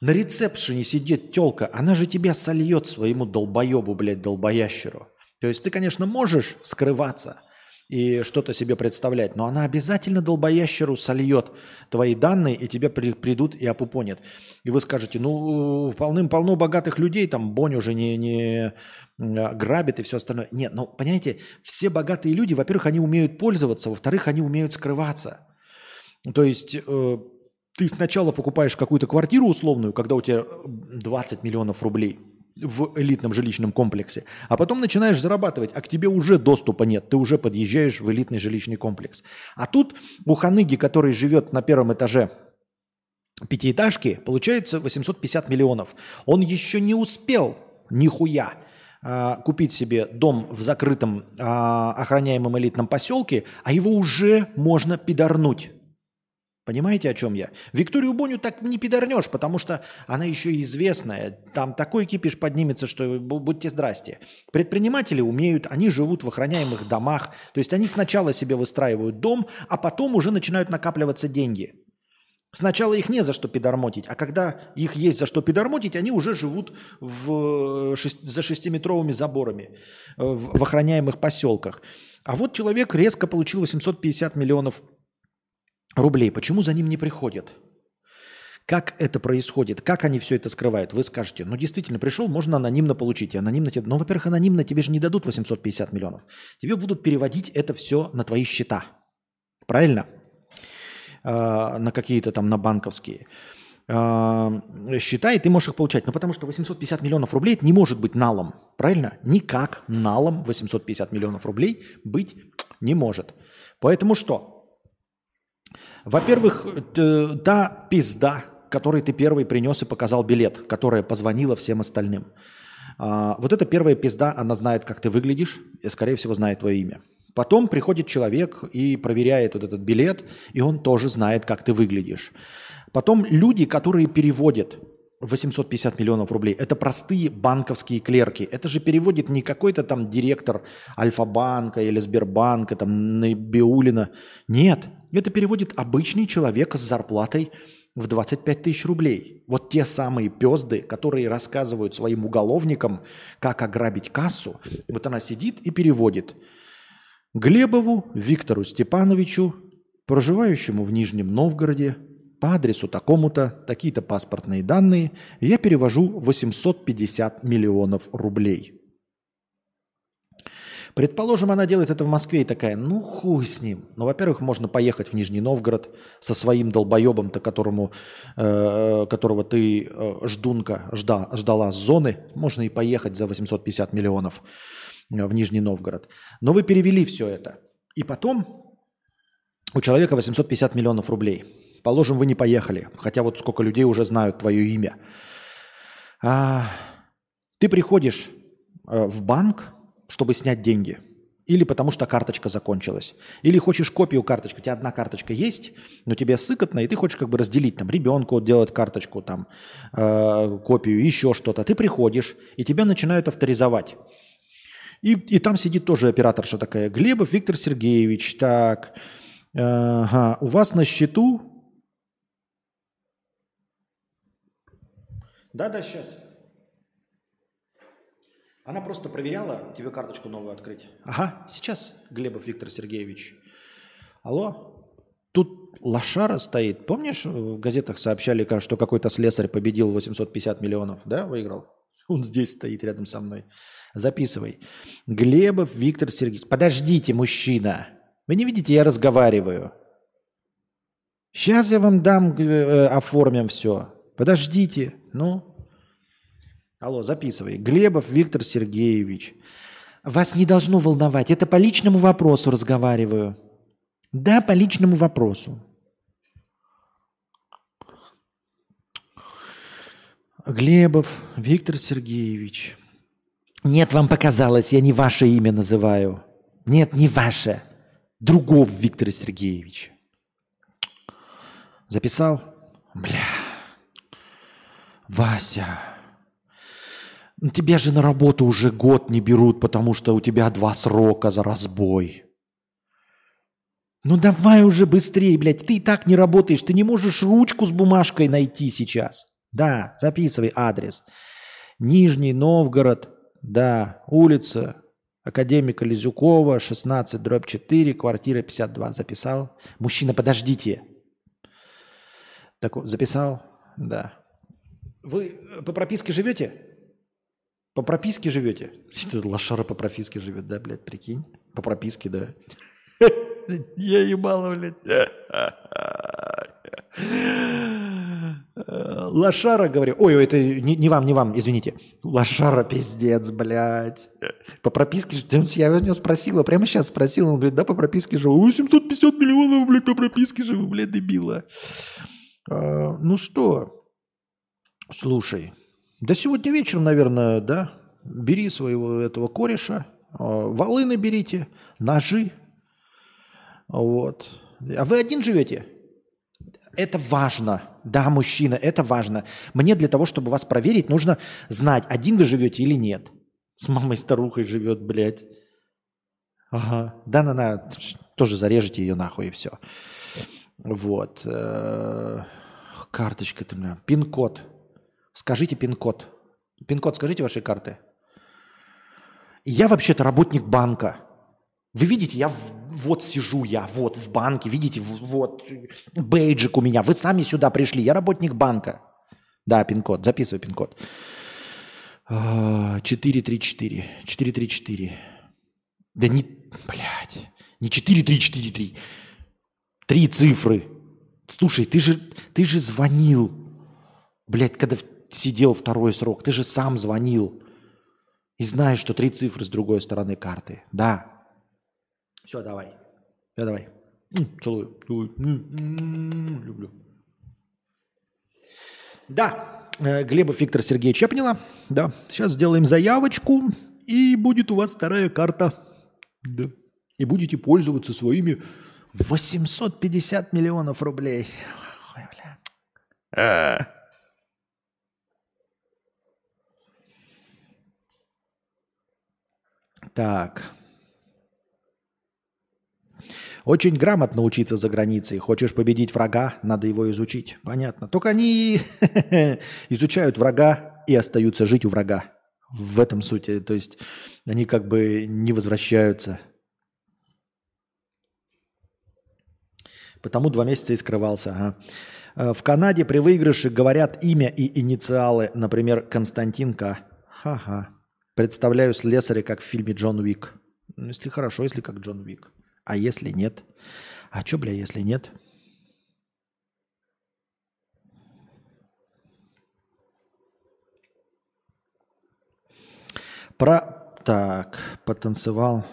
на рецепшене сидит телка, она же тебя сольет своему долбоебу, блядь, долбоящеру. То есть ты, конечно, можешь скрываться и что-то себе представлять, но она обязательно долбоящеру сольет твои данные, и тебе при, придут и опупонят. И вы скажете, ну, полным-полно богатых людей, там Бонь уже не, не грабит и все остальное. Нет, ну, понимаете, все богатые люди, во-первых, они умеют пользоваться, во-вторых, они умеют скрываться. То есть... Э, ты сначала покупаешь какую-то квартиру условную, когда у тебя 20 миллионов рублей в элитном жилищном комплексе, а потом начинаешь зарабатывать, а к тебе уже доступа нет, ты уже подъезжаешь в элитный жилищный комплекс. А тут у ханыги, который живет на первом этаже пятиэтажки, получается 850 миллионов. Он еще не успел нихуя а, купить себе дом в закрытом а, охраняемом элитном поселке, а его уже можно пидорнуть. Понимаете, о чем я? Викторию Боню так не пидорнешь, потому что она еще и известная. Там такой кипиш поднимется, что будьте здрасте. Предприниматели умеют, они живут в охраняемых домах. То есть они сначала себе выстраивают дом, а потом уже начинают накапливаться деньги. Сначала их не за что пидормотить, а когда их есть за что пидормотить, они уже живут в, шесть, за шестиметровыми заборами в, в охраняемых поселках. А вот человек резко получил 850 миллионов рублей. Почему за ним не приходят? Как это происходит? Как они все это скрывают? Вы скажете, ну действительно, пришел, можно анонимно получить. Анонимно тебе... Ну, во-первых, анонимно тебе же не дадут 850 миллионов. Тебе будут переводить это все на твои счета. Правильно? Э, на какие-то там, на банковские э, счета, и ты можешь их получать. Ну, потому что 850 миллионов рублей это не может быть налом. Правильно? Никак налом 850 миллионов рублей быть не может. Поэтому что? Во-первых, та пизда, который ты первый принес и показал билет, которая позвонила всем остальным. А, вот эта первая пизда, она знает, как ты выглядишь, и, скорее всего, знает твое имя. Потом приходит человек и проверяет вот этот билет, и он тоже знает, как ты выглядишь. Потом люди, которые переводят 850 миллионов рублей. Это простые банковские клерки. Это же переводит не какой-то там директор Альфа-банка или Сбербанка, там Набиулина. Нет, это переводит обычный человек с зарплатой в 25 тысяч рублей. Вот те самые пезды, которые рассказывают своим уголовникам, как ограбить кассу. Вот она сидит и переводит. Глебову Виктору Степановичу, проживающему в Нижнем Новгороде, по адресу такому-то, такие-то паспортные данные, я перевожу 850 миллионов рублей. Предположим, она делает это в Москве и такая, ну хуй с ним. Ну, во-первых, можно поехать в Нижний Новгород со своим долбоебом-то, которому, э, которого ты, э, ждунка, жда, ждала с зоны. Можно и поехать за 850 миллионов э, в Нижний Новгород. Но вы перевели все это. И потом у человека 850 миллионов рублей. Положим, вы не поехали, хотя вот сколько людей уже знают твое имя. А, ты приходишь э, в банк, чтобы снять деньги. Или потому что карточка закончилась. Или хочешь копию карточки. У тебя одна карточка есть, но тебе сыкотно, и ты хочешь как бы разделить, там, ребенку делать карточку, там, э, копию, еще что-то. Ты приходишь, и тебя начинают авторизовать. И, и там сидит тоже операторша такая. Глебов Виктор Сергеевич, так, э, ага, у вас на счету... Да-да, сейчас. Она просто проверяла тебе карточку новую открыть. Ага, сейчас, Глебов Виктор Сергеевич. Алло, тут лошара стоит. Помнишь, в газетах сообщали, что какой-то слесарь победил 850 миллионов, да, выиграл? Он здесь стоит рядом со мной. Записывай. Глебов Виктор Сергеевич. Подождите, мужчина. Вы не видите, я разговариваю. Сейчас я вам дам, э, оформим все. Подождите. Ну, Алло, записывай. Глебов Виктор Сергеевич. Вас не должно волновать. Это по личному вопросу разговариваю. Да, по личному вопросу. Глебов Виктор Сергеевич. Нет, вам показалось, я не ваше имя называю. Нет, не ваше. Другого Виктора Сергеевича. Записал? Бля. Вася. Ну, тебя же на работу уже год не берут, потому что у тебя два срока за разбой. Ну давай уже быстрее, блядь, ты и так не работаешь, ты не можешь ручку с бумажкой найти сейчас. Да, записывай адрес. Нижний Новгород, да, улица Академика Лизюкова, 16, дробь 4, квартира 52. Записал? Мужчина, подождите. Так, записал? Да. Вы по прописке живете? По прописке живете? Лошара по прописке живет, да, блядь, прикинь? По прописке, да. Я ебало, блядь. Лошара, говорю. Ой, это не, не вам, не вам, извините. Лошара, пиздец, блядь. По прописке, я у него спросила, прямо сейчас спросил, он говорит, да, по прописке живу. 850 миллионов, блядь, по прописке живу, блядь, дебила. А, ну что, слушай, да сегодня вечером, наверное, да, бери своего этого кореша, а, волыны берите, ножи. Вот. А вы один живете? Это важно. Да, мужчина, это важно. Мне для того, чтобы вас проверить, нужно знать, один вы живете или нет. С мамой-старухой живет, блядь. Ага. Да-на-на, тоже зарежете ее нахуй и все. Вот. Э, карточка ты меня. Пин-код. Скажите пин-код. Пин-код скажите вашей карты. Я вообще-то работник банка. Вы видите, я в, вот сижу я, вот в банке, видите, вот бейджик у меня. Вы сами сюда пришли, я работник банка. Да, пин-код, записывай пин-код. 434, 434. Да не, блядь, не 4343. Три цифры. Слушай, ты же, ты же звонил, блядь, когда сидел второй срок. Ты же сам звонил. И знаешь, что три цифры с другой стороны карты. Да, все, давай. Все, давай. Целую. Люблю. Да, э, Глебов Виктор Сергеевич, я поняла. Да, сейчас сделаем заявочку, и будет у вас вторая карта. Да. И будете пользоваться своими 850 миллионов рублей. Ой, бля. Так. Очень грамотно учиться за границей. Хочешь победить врага, надо его изучить. Понятно. Только они изучают врага и остаются жить у врага. В этом сути. То есть они как бы не возвращаются. Потому два месяца и скрывался. Ага. Э, в Канаде при выигрыше говорят имя и инициалы. Например, Константин К. Ха-ха. Представляю слесаря, как в фильме «Джон Уик». Ну, если хорошо, если как Джон Уик. А если нет? А что, бля, если нет? Про... Так, потанцевал.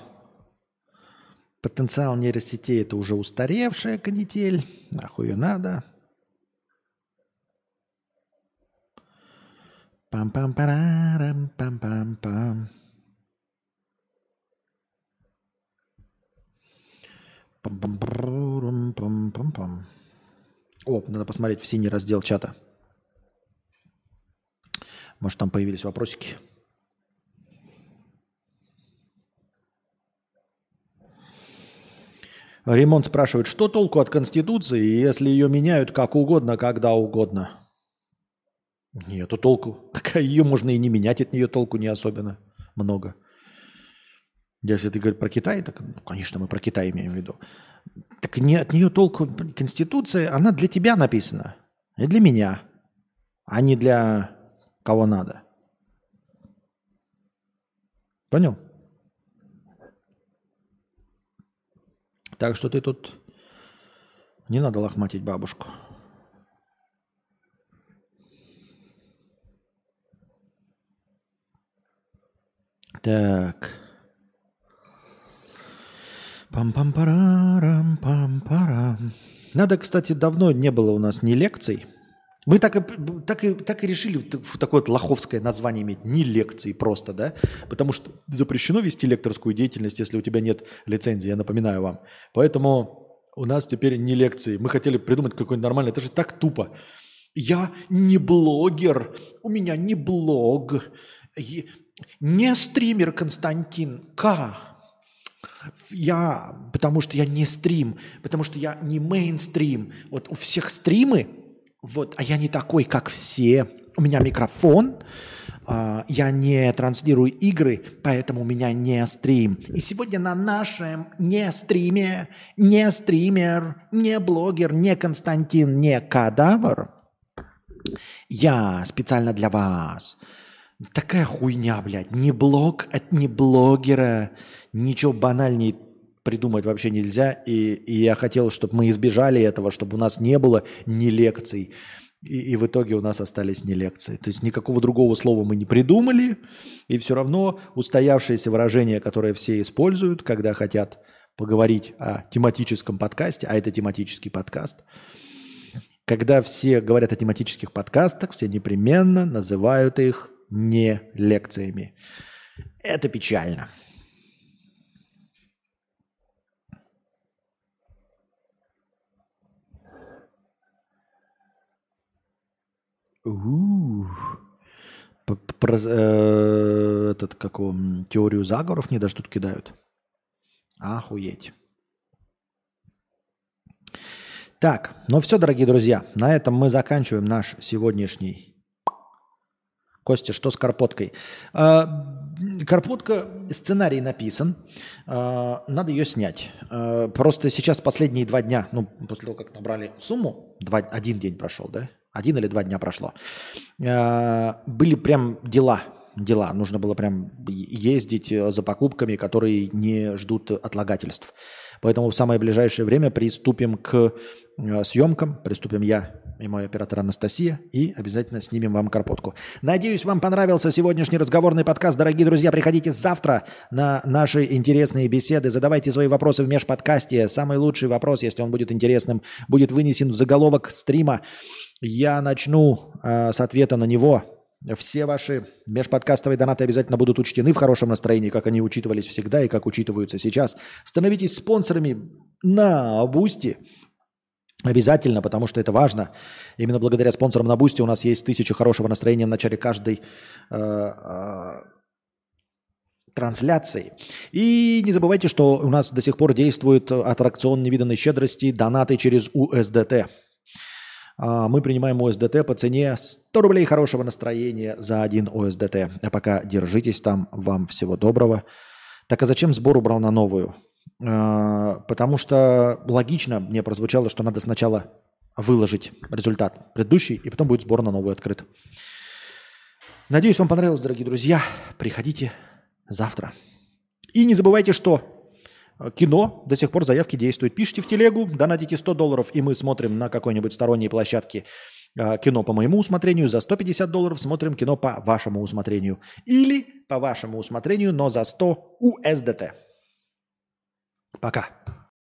Потенциал нейросетей – это уже устаревшая канитель. Нахуй ее надо. Пам-пам-парам, пам-пам-пам. О, надо посмотреть в синий раздел чата. Может, там появились вопросики. Ремонт спрашивает, что толку от Конституции, если ее меняют как угодно, когда угодно? Нету толку. Так ее можно и не менять, от нее толку не особенно много. Если ты говоришь про Китай, так, ну, конечно, мы про Китай имеем в виду. Так не, от нее толку Конституция, она для тебя написана. И для меня. А не для кого надо. Понял? Так что ты тут... Не надо лохматить бабушку. Так. Пам-пам-парам, пам-парам. Надо, кстати, давно не было у нас ни лекций. Мы так и, так и, так и решили такое вот лоховское название иметь. Не лекции просто, да? Потому что запрещено вести лекторскую деятельность, если у тебя нет лицензии, я напоминаю вам. Поэтому у нас теперь не лекции. Мы хотели придумать какой-нибудь нормальный. Это же так тупо. Я не блогер, у меня не блог. Не стример Константин К. Я, потому что я не стрим, потому что я не мейнстрим. Вот у всех стримы, вот, а я не такой, как все. У меня микрофон, э, я не транслирую игры, поэтому у меня не стрим. И сегодня на нашем не стриме, не стример, не блогер, не Константин, не кадавр, я специально для вас – Такая хуйня, блядь. Не блог от не блогера. Ничего банальнее придумать вообще нельзя. И, и я хотел, чтобы мы избежали этого, чтобы у нас не было ни лекций. И, и в итоге у нас остались не лекции. То есть никакого другого слова мы не придумали. И все равно устоявшееся выражение, которое все используют, когда хотят поговорить о тематическом подкасте, а это тематический подкаст, когда все говорят о тематических подкастах, все непременно называют их не лекциями. Это печально. Про, э, этот, как он, теорию заговоров мне даже тут кидают. Охуеть. Так, ну все, дорогие друзья, на этом мы заканчиваем наш сегодняшний... Костя, что с Карпоткой? А, Карпотка, сценарий написан, а, надо ее снять. А, просто сейчас последние два дня, ну, после того, как набрали сумму, два, один день прошел, да? Один или два дня прошло. Были прям дела, дела. Нужно было прям ездить за покупками, которые не ждут отлагательств. Поэтому в самое ближайшее время приступим к Э, съемкам. Приступим я и мой оператор Анастасия и обязательно снимем вам карпотку. Надеюсь, вам понравился сегодняшний разговорный подкаст. Дорогие друзья, приходите завтра на наши интересные беседы. Задавайте свои вопросы в межподкасте. Самый лучший вопрос, если он будет интересным, будет вынесен в заголовок стрима. Я начну э, с ответа на него. Все ваши межподкастовые донаты обязательно будут учтены в хорошем настроении, как они учитывались всегда и как учитываются сейчас. Становитесь спонсорами на Boosty. Обязательно, потому что это важно. Именно благодаря спонсорам на Boosty у нас есть тысяча хорошего настроения в начале каждой э, э, трансляции. И не забывайте, что у нас до сих пор действует аттракцион невиданной щедрости, донаты через USDT. А, мы принимаем USDT по цене 100 рублей хорошего настроения за один USDT. А пока держитесь там. Вам всего доброго. Так а зачем сбор убрал на новую? А, потому что логично мне прозвучало, что надо сначала выложить результат предыдущий, и потом будет сбор на новый открыт. Надеюсь, вам понравилось, дорогие друзья. Приходите завтра. И не забывайте, что кино до сих пор заявки действуют. Пишите в телегу, донатите 100 долларов, и мы смотрим на какой-нибудь сторонней площадке а, кино по моему усмотрению. За 150 долларов смотрим кино по вашему усмотрению. Или по вашему усмотрению, но за 100 USDT. Пока.